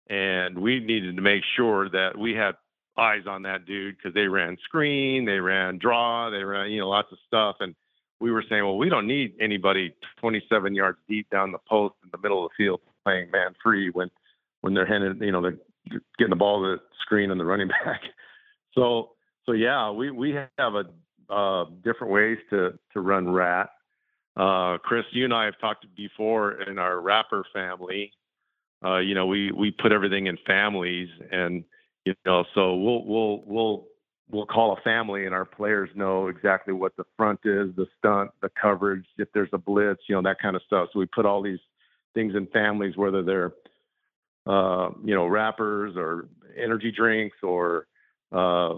and we needed to make sure that we had eyes on that dude because they ran screen, they ran draw, they ran you know lots of stuff, and we were saying, well, we don't need anybody 27 yards deep down the post in the middle of the field playing man free when when they're handing you know they're getting the ball to the screen and the running back. So so yeah, we we have a uh, different ways to to run rat. Uh, Chris, you and I have talked before in our rapper family. Uh, you know, we we put everything in families, and you know, so we'll we'll we'll we'll call a family and our players know exactly what the front is, the stunt, the coverage, if there's a blitz, you know, that kind of stuff. So we put all these things in families, whether they're uh, you know, rappers or energy drinks or uh,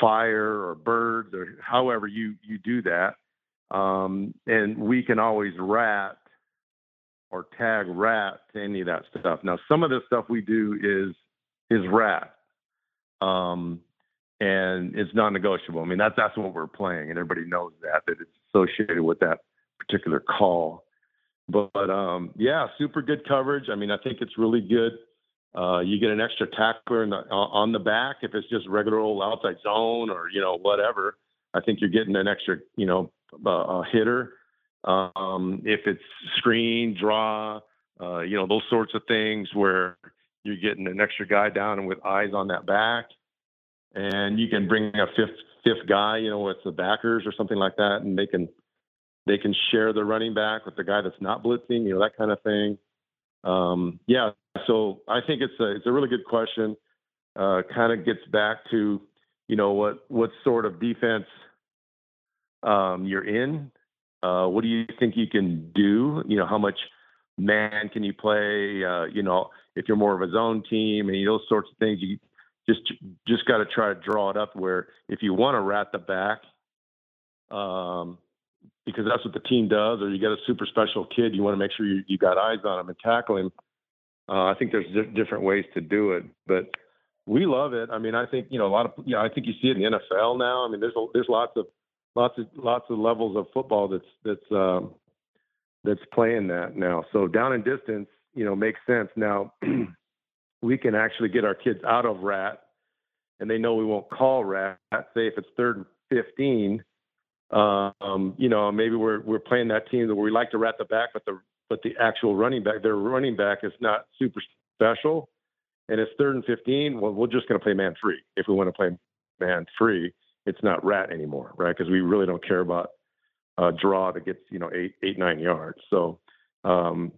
fire or birds or however you you do that. Um, and we can always rat or tag rat to any of that stuff. Now, some of the stuff we do is is rat. Um, and it's non-negotiable. I mean, that's that's what we're playing, and everybody knows that that it's associated with that particular call. But, but um, yeah, super good coverage. I mean, I think it's really good. Uh, you get an extra tackler the, on the back if it's just regular old outside zone or you know whatever. I think you're getting an extra you know a hitter. Um, if it's screen, draw, uh, you know, those sorts of things where you're getting an extra guy down and with eyes on that back, and you can bring a fifth fifth guy, you know, with the backers or something like that, and they can they can share the running back with the guy that's not blitzing, you know, that kind of thing. Um, yeah, so I think it's a it's a really good question. Uh, kind of gets back to you know what what sort of defense um, you're in. Uh, what do you think you can do? You know, how much man can you play? Uh, you know, if you're more of a zone team and those sorts of things, you just just got to try to draw it up where if you want to rat the back, um, because that's what the team does, or you got a super special kid, you want to make sure you, you got eyes on him and tackle him. Uh, I think there's di- different ways to do it, but we love it. I mean, I think you know a lot of you know, I think you see it in the NFL now. I mean, there's a, there's lots of lots of lots of levels of football that's that's um, that's playing that now. So down in distance, you know, makes sense. Now we can actually get our kids out of rat, and they know we won't call rat. Say if it's third and fifteen, um, you know, maybe we're we're playing that team that we like to rat the back, but the but the actual running back, their running back is not super special, and it's third and fifteen. Well, we're just going to play man three if we want to play man three. it's not rat anymore, right? Because we really don't care about a draw that gets you know eight eight nine yards. So um,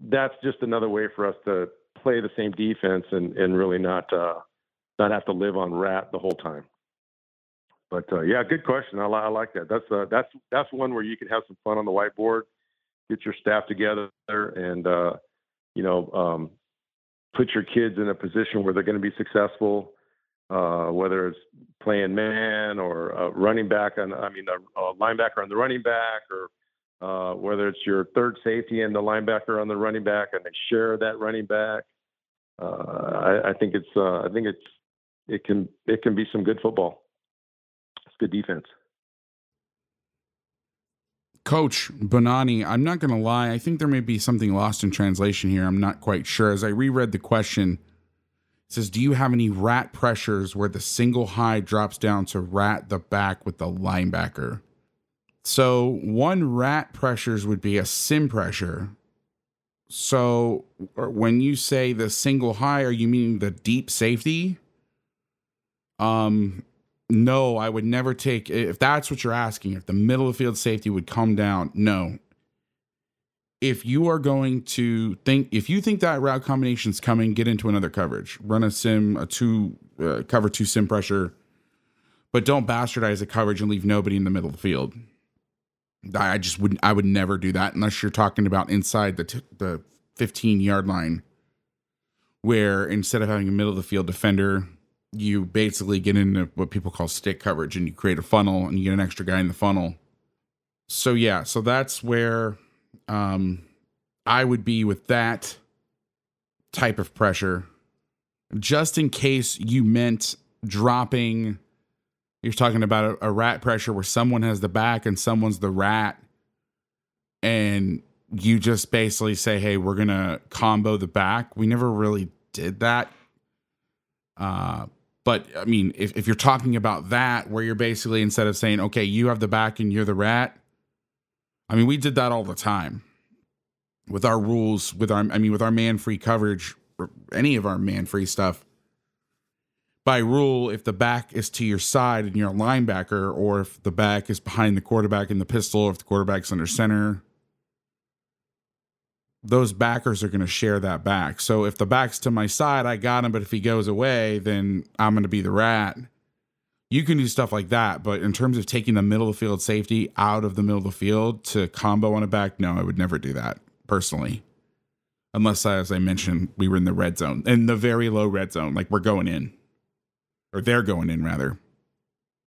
that's just another way for us to play the same defense and and really not uh, not have to live on rat the whole time. But uh, yeah, good question. I, I like that. That's uh, that's that's one where you can have some fun on the whiteboard, get your staff together, and uh, you know um, put your kids in a position where they're going to be successful uh, whether it's playing man or running back on, I mean, a, a linebacker on the running back, or uh, whether it's your third safety and the linebacker on the running back, and they share that running back. Uh, I, I, think it's, uh, I think it's, it can, it can be some good football. It's good defense. Coach Bonani, I'm not going to lie. I think there may be something lost in translation here. I'm not quite sure. As I reread the question, it says, Do you have any rat pressures where the single high drops down to rat the back with the linebacker? So, one rat pressures would be a sim pressure. So, when you say the single high, are you meaning the deep safety? Um, no, I would never take if that's what you're asking. If the middle of field safety would come down, no, if you are going to think if you think that route combination is coming get into another coverage run a sim a two uh, cover two sim pressure but don't bastardize the coverage and leave nobody in the middle of the field i just wouldn't i would never do that unless you're talking about inside the t- the 15 yard line where instead of having a middle of the field defender you basically get into what people call stick coverage and you create a funnel and you get an extra guy in the funnel so yeah so that's where um, I would be with that type of pressure, just in case you meant dropping. You're talking about a, a rat pressure where someone has the back and someone's the rat, and you just basically say, "Hey, we're gonna combo the back." We never really did that. Uh, but I mean, if, if you're talking about that, where you're basically instead of saying, "Okay, you have the back and you're the rat," I mean, we did that all the time with our rules, with our, I mean, with our man free coverage, any of our man free stuff. By rule, if the back is to your side and you're a linebacker, or if the back is behind the quarterback in the pistol, or if the quarterback's under center, those backers are going to share that back. So if the back's to my side, I got him, but if he goes away, then I'm going to be the rat you can do stuff like that. But in terms of taking the middle of the field safety out of the middle of the field to combo on a back, no, I would never do that personally. Unless, as I mentioned, we were in the red zone, in the very low red zone, like we're going in, or they're going in rather.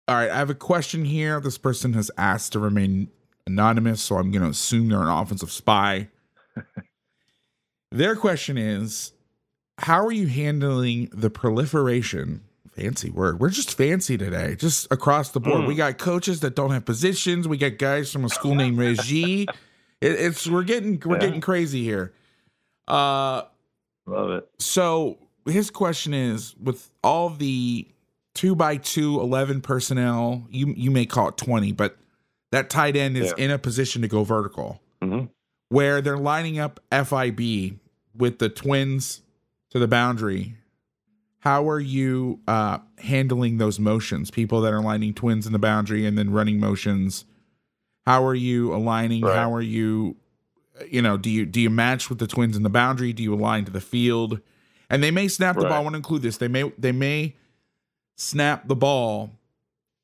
All right, I have a question here. This person has asked to remain anonymous, so I'm going to assume they're an offensive spy. Their question is How are you handling the proliferation fancy word. We're just fancy today, just across the board. Mm. We got coaches that don't have positions. We got guys from a school named Reggie. It, it's we're getting we're yeah. getting crazy here. Uh, Love it. So his question is: with all the two by two 11 personnel, you you may call it twenty, but that tight end is Yeah. in a position to go vertical Mhm. where they're lining up FIB with the twins to the boundary. How are you uh, handling those motions? People that are lining twins in the boundary and then running motions. How are you aligning? Right. How are you, you know, do you do you match with the twins in the boundary? Do you align to the field? And they may snap the ball. I want to include this. They may they may snap the ball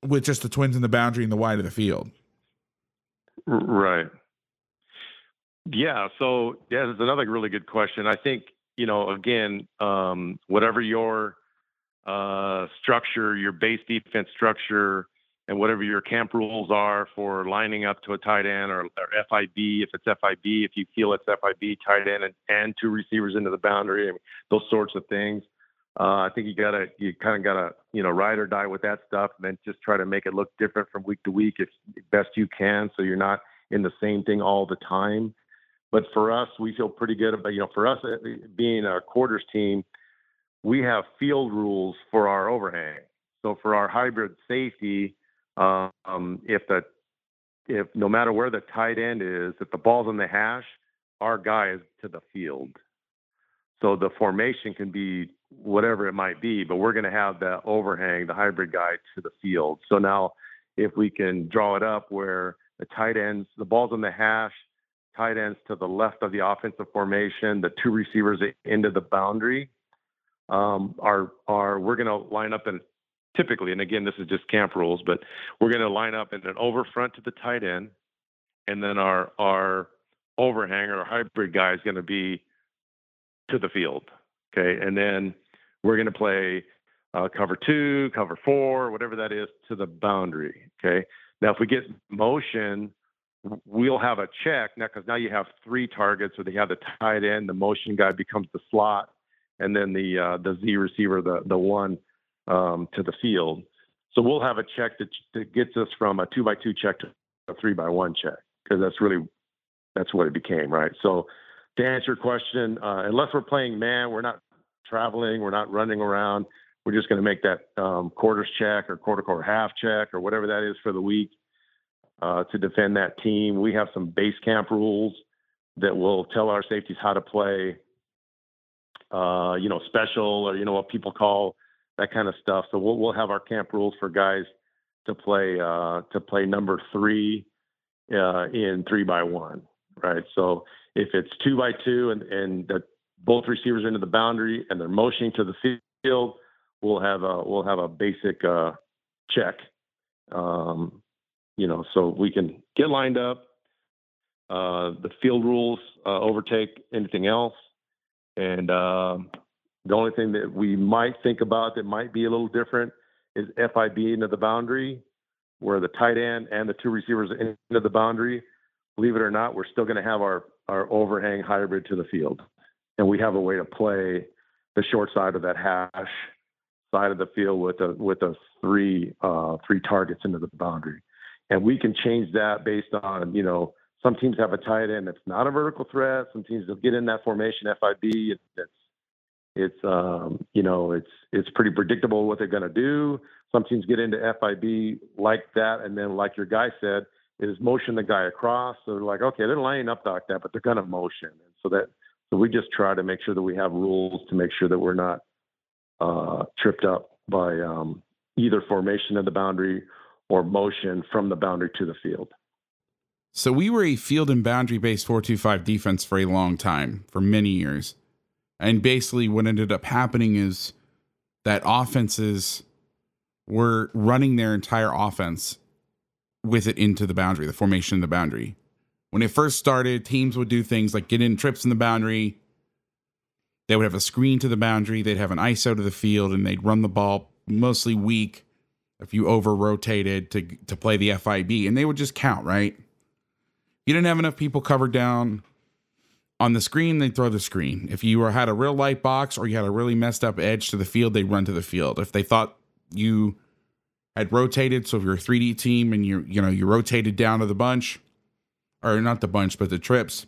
with just the twins in the boundary and the wide of the field. Right. Yeah. So yeah, that's another really good question. I think you know again, um, whatever your uh, structure, your base defense structure, and whatever your camp rules are for lining up to a tight end or, or FIB, if it's FIB, if you feel it's FIB, tight end and, and two receivers into the boundary, and those sorts of things. Uh, I think you gotta, you kind of gotta, you know, ride or die with that stuff, and then just try to make it look different from week to week, if best you can, so you're not in the same thing all the time. But for us, we feel pretty good about, you know, for us uh, being a quarters team, we have field rules for our overhang. So for our hybrid safety, um, if the if no matter where the tight end is, if the ball's in the hash, our guy is to the field. So the formation can be whatever it might be, but we're going to have the overhang, the hybrid guy to the field. So now, if we can draw it up where the tight ends, the ball's in the hash, tight ends to the left of the offensive formation, the two receivers into the boundary, um, are are we're going to line up in typically, and again, this is just camp rules, but we're going to line up in an over front to the tight end, and then our our overhang or hybrid guy is going to be to the field. Okay, and then we're going to play uh, cover two, cover four, whatever that is, to the boundary. Okay. Now, if we get motion, we'll have a check now because now you have three targets, So they have the tight end, the motion guy becomes the slot, and then the uh, the Z receiver, the the one um, to the field. So we'll have a check that, that gets us from a two by two check to a three by one check because that's really that's what it became, right? So to answer your question, uh, unless we're playing man, we're not traveling, we're not running around. We're just going to make that um, quarters check or quarter quarter half check or whatever that is for the week uh, to defend that team. We have some base camp rules that will tell our safeties how to play, uh, you know, special or you know what people call that kind of stuff. So we'll we'll have our camp rules for guys to play uh, to play number three uh, in three by one, right? So if it's two by two and and the, both receivers are into the boundary and they're motioning to the field, we'll have a we'll have a basic uh, check, um, you know, so we can get lined up. Uh, the field rules uh, overtake anything else, and um, the only thing that we might think about that might be a little different is FIB into the boundary, where the tight end and the two receivers into the boundary. Believe it or not, we're still going to have our our overhang hybrid to the field, and we have a way to play the short side of that hash side of the field with a with a three uh, three targets into the boundary, and we can change that based on you know some teams have a tight end that's not a vertical threat. Some teams will get in that formation FIB. It's it's, um, you know it's it's pretty predictable what they're going to do. Some teams get into FIB like that, and then like your guy said, is motion the guy across. So they're like, okay, they're lining up like that, but they're going to motion. And so that so we just try to make sure that we have rules to make sure that we're not uh, tripped up by um, either formation of the boundary or motion from the boundary to the field. So we were a field and boundary based 425 defense for a long time, for many years. And basically what ended up happening is that offenses were running their entire offense with it into the boundary, the formation of the boundary. When it first started, teams would do things like get in trips in the boundary. They would have a screen to the boundary, they'd have an ISO to the field, and they'd run the ball mostly weak if you over rotated to to play the FIB, and they would just count, right? you didn't have enough people covered down on the screen, they'd throw the screen. If you had a real light box or you had a really messed up edge to the field, they'd run to the field. If they thought you had rotated, so if you're a 3D team and you you know you rotated down to the bunch, or not the bunch, but the trips,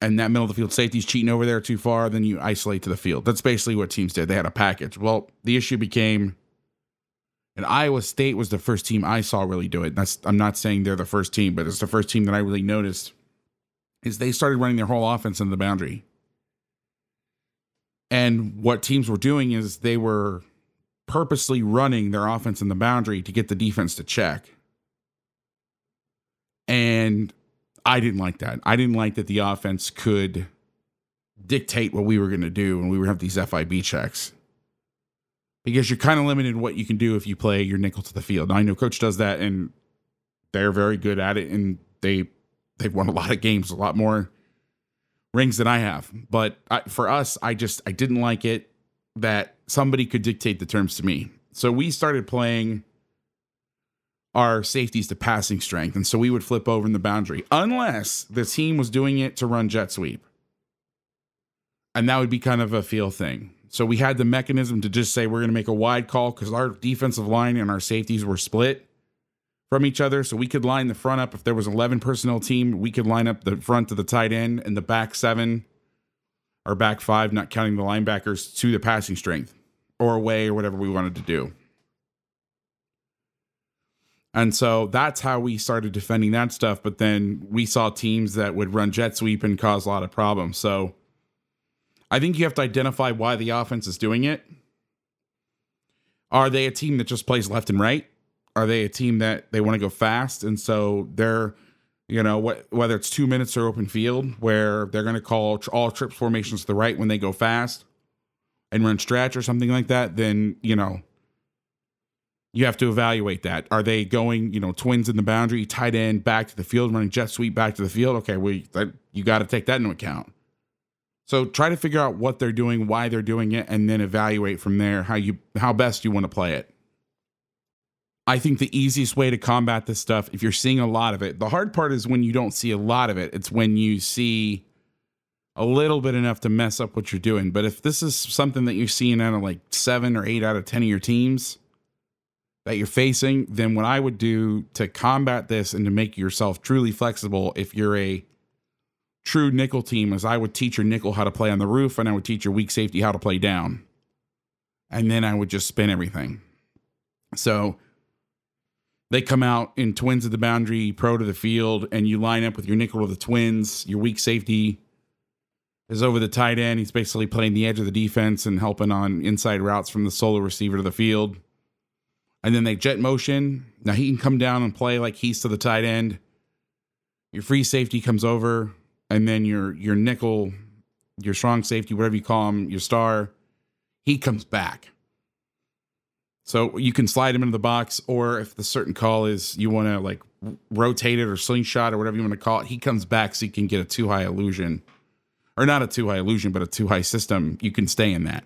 and that middle of the field safety's cheating over there too far, then you isolate to the field. That's basically what teams did. They had a package. Well, the issue became And Iowa State was the first team I saw really do it. That's I'm not saying they're the first team, but it's the first team that I really noticed is they started running their whole offense in the boundary. And what teams were doing is they were purposely running their offense in the boundary to get the defense to check. And I didn't like that. I didn't like that the offense could dictate what we were going to do when we would have these FIB checks. Because you're kind of limited what you can do if you play your nickel to the field. Now, I know coach does that and they're very good at it and they they've won a lot of games, a lot more rings than I have. But I, for us, I just I didn't like it that somebody could dictate the terms to me. So we started playing our safeties to passing strength, and so we would flip over in the boundary unless the team was doing it to run jet sweep, and that would be kind of a feel thing. So we had the mechanism to just say we're going to make a wide call because our defensive line and our safeties were split from each other. So we could line the front up. If there was 11 personnel team, we could line up the front to the tight end and the back seven or back five, not counting the linebackers, to the passing strength or away or whatever we wanted to do. And so that's how we started defending that stuff. But then we saw teams that would run jet sweep and cause a lot of problems. So I think you have to identify why the offense is doing it. Are they a team that just plays left and right? Are they a team that they want to go fast? And so they're, you know, whether it's two minutes or open field, where they're going to call all trips formations to the right when they go fast and run stretch or something like that, then, you know, you have to evaluate that. Are they going, you know, twins in the boundary, tight end, back to the field, running jet sweep back to the field? Okay, that, you got to take that into account. So try to figure out what they're doing, why they're doing it, and then evaluate from there how you how best you want to play it. I think the easiest way to combat this stuff, if you're seeing a lot of it, the hard part is when you don't see a lot of it. It's when you see a little bit enough to mess up what you're doing. But if this is something that you're seeing out of like seven or eight out of 10 of your teams that you're facing, then what I would do to combat this and to make yourself truly flexible, if you're a true nickel team is I would teach your nickel how to play on the roof and I would teach your weak safety how to play down. And then I would just spin everything. So they come out in twins at the boundary, pro to the field, and you line up with your nickel to the twins. Your weak safety is over the tight end. He's basically playing the edge of the defense and helping on inside routes from the solo receiver to the field. And then they jet motion. Now he can come down and play like he's to the tight end. Your free safety comes over, and then your your nickel, your strong safety, whatever you call him, your star, he comes back. So you can slide him into the box, or if the certain call is you want to like rotate it or slingshot or whatever you want to call it, he comes back so you can get a two high illusion, or not a two high illusion, but a two high system. You can stay in that.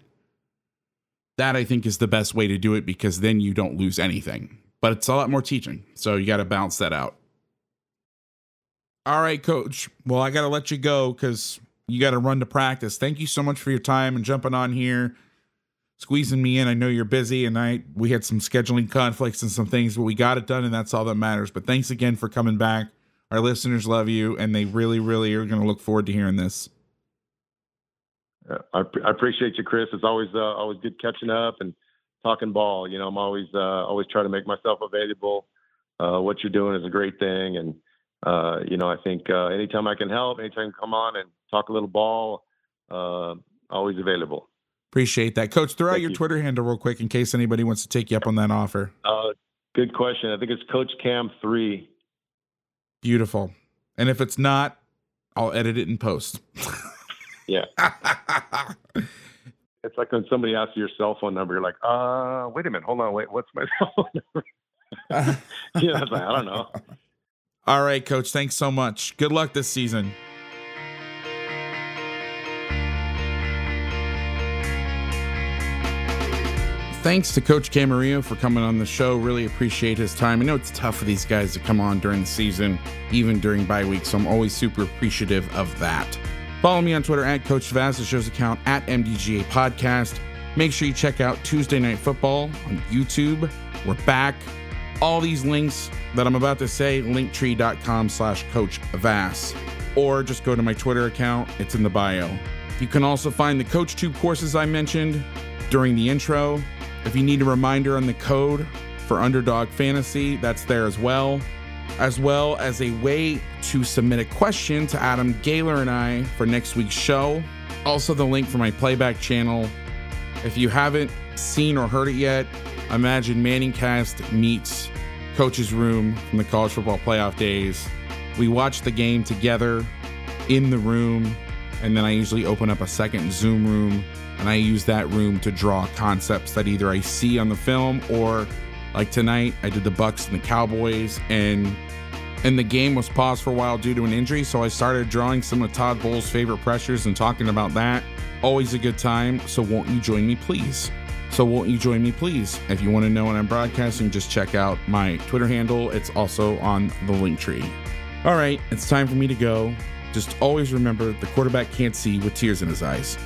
That I think is the best way to do it because then you don't lose anything. But it's a lot more teaching, so you got to balance that out. All right, coach. Well, I got to let you go because you got to run to practice. Thank you so much for your time and jumping on here, squeezing me in. I know you're busy, and I we had some scheduling conflicts and some things, but we got it done, and that's all that matters. But thanks again for coming back. Our listeners love you, and they really, really are going to look forward to hearing this. I, I appreciate you, Chris. It's always uh, always good catching up and talking ball. You know, I'm always uh, always trying to make myself available. Uh, what you're doing is a great thing, and uh, you know, I think uh, anytime I can help, anytime come on and talk a little ball, uh, always available. Appreciate that, Coach. Throw Thank out your you. Twitter handle real quick in case anybody wants to take you up on that offer. Uh, good question. I think it's Coach Cam three. Beautiful. And if it's not, I'll edit it in post. yeah. it's like when somebody asks you your cell phone number, you're like, uh, wait a minute, hold on, wait, what's my cell phone number? yeah, like, I don't know. All right, coach. Thanks so much. Good luck this season. Thanks to Coach Camarillo for coming on the show. Really appreciate his time. I know it's tough for these guys to come on during the season, even during bye week, so I'm always super appreciative of that. Follow me on Twitter at Coach Vass, the show's account at MDGA Podcast. Make sure you check out Tuesday Night Football on YouTube. We're back. All these links that I'm about to say, linktree.com slash Coach Vass, or just go to my Twitter account. It's in the bio. You can also find the CoachTube courses I mentioned during the intro. If you need a reminder on the code for Underdog Fantasy. That's there as well, as well as a way to submit a question to Adam Gaylor and I for next week's show. Also, the link for my playback channel. If you haven't seen or heard it yet, imagine Manning Cast meets Coach's Room from the college football playoff days. We watch the game together in the room, and then I usually open up a second Zoom room and I use that room to draw concepts that either I see on the film or like tonight I did the Bucks and the Cowboys and and the game was paused for a while due to an injury, so I started drawing some of Todd Bowles' favorite pressures and talking about that. Always a good time, so won't you join me please? So won't you join me please? If you want to know when I'm broadcasting, just check out my Twitter handle. It's also on the link tree. All right, it's time for me to go. Just always remember the quarterback can't see with tears in his eyes.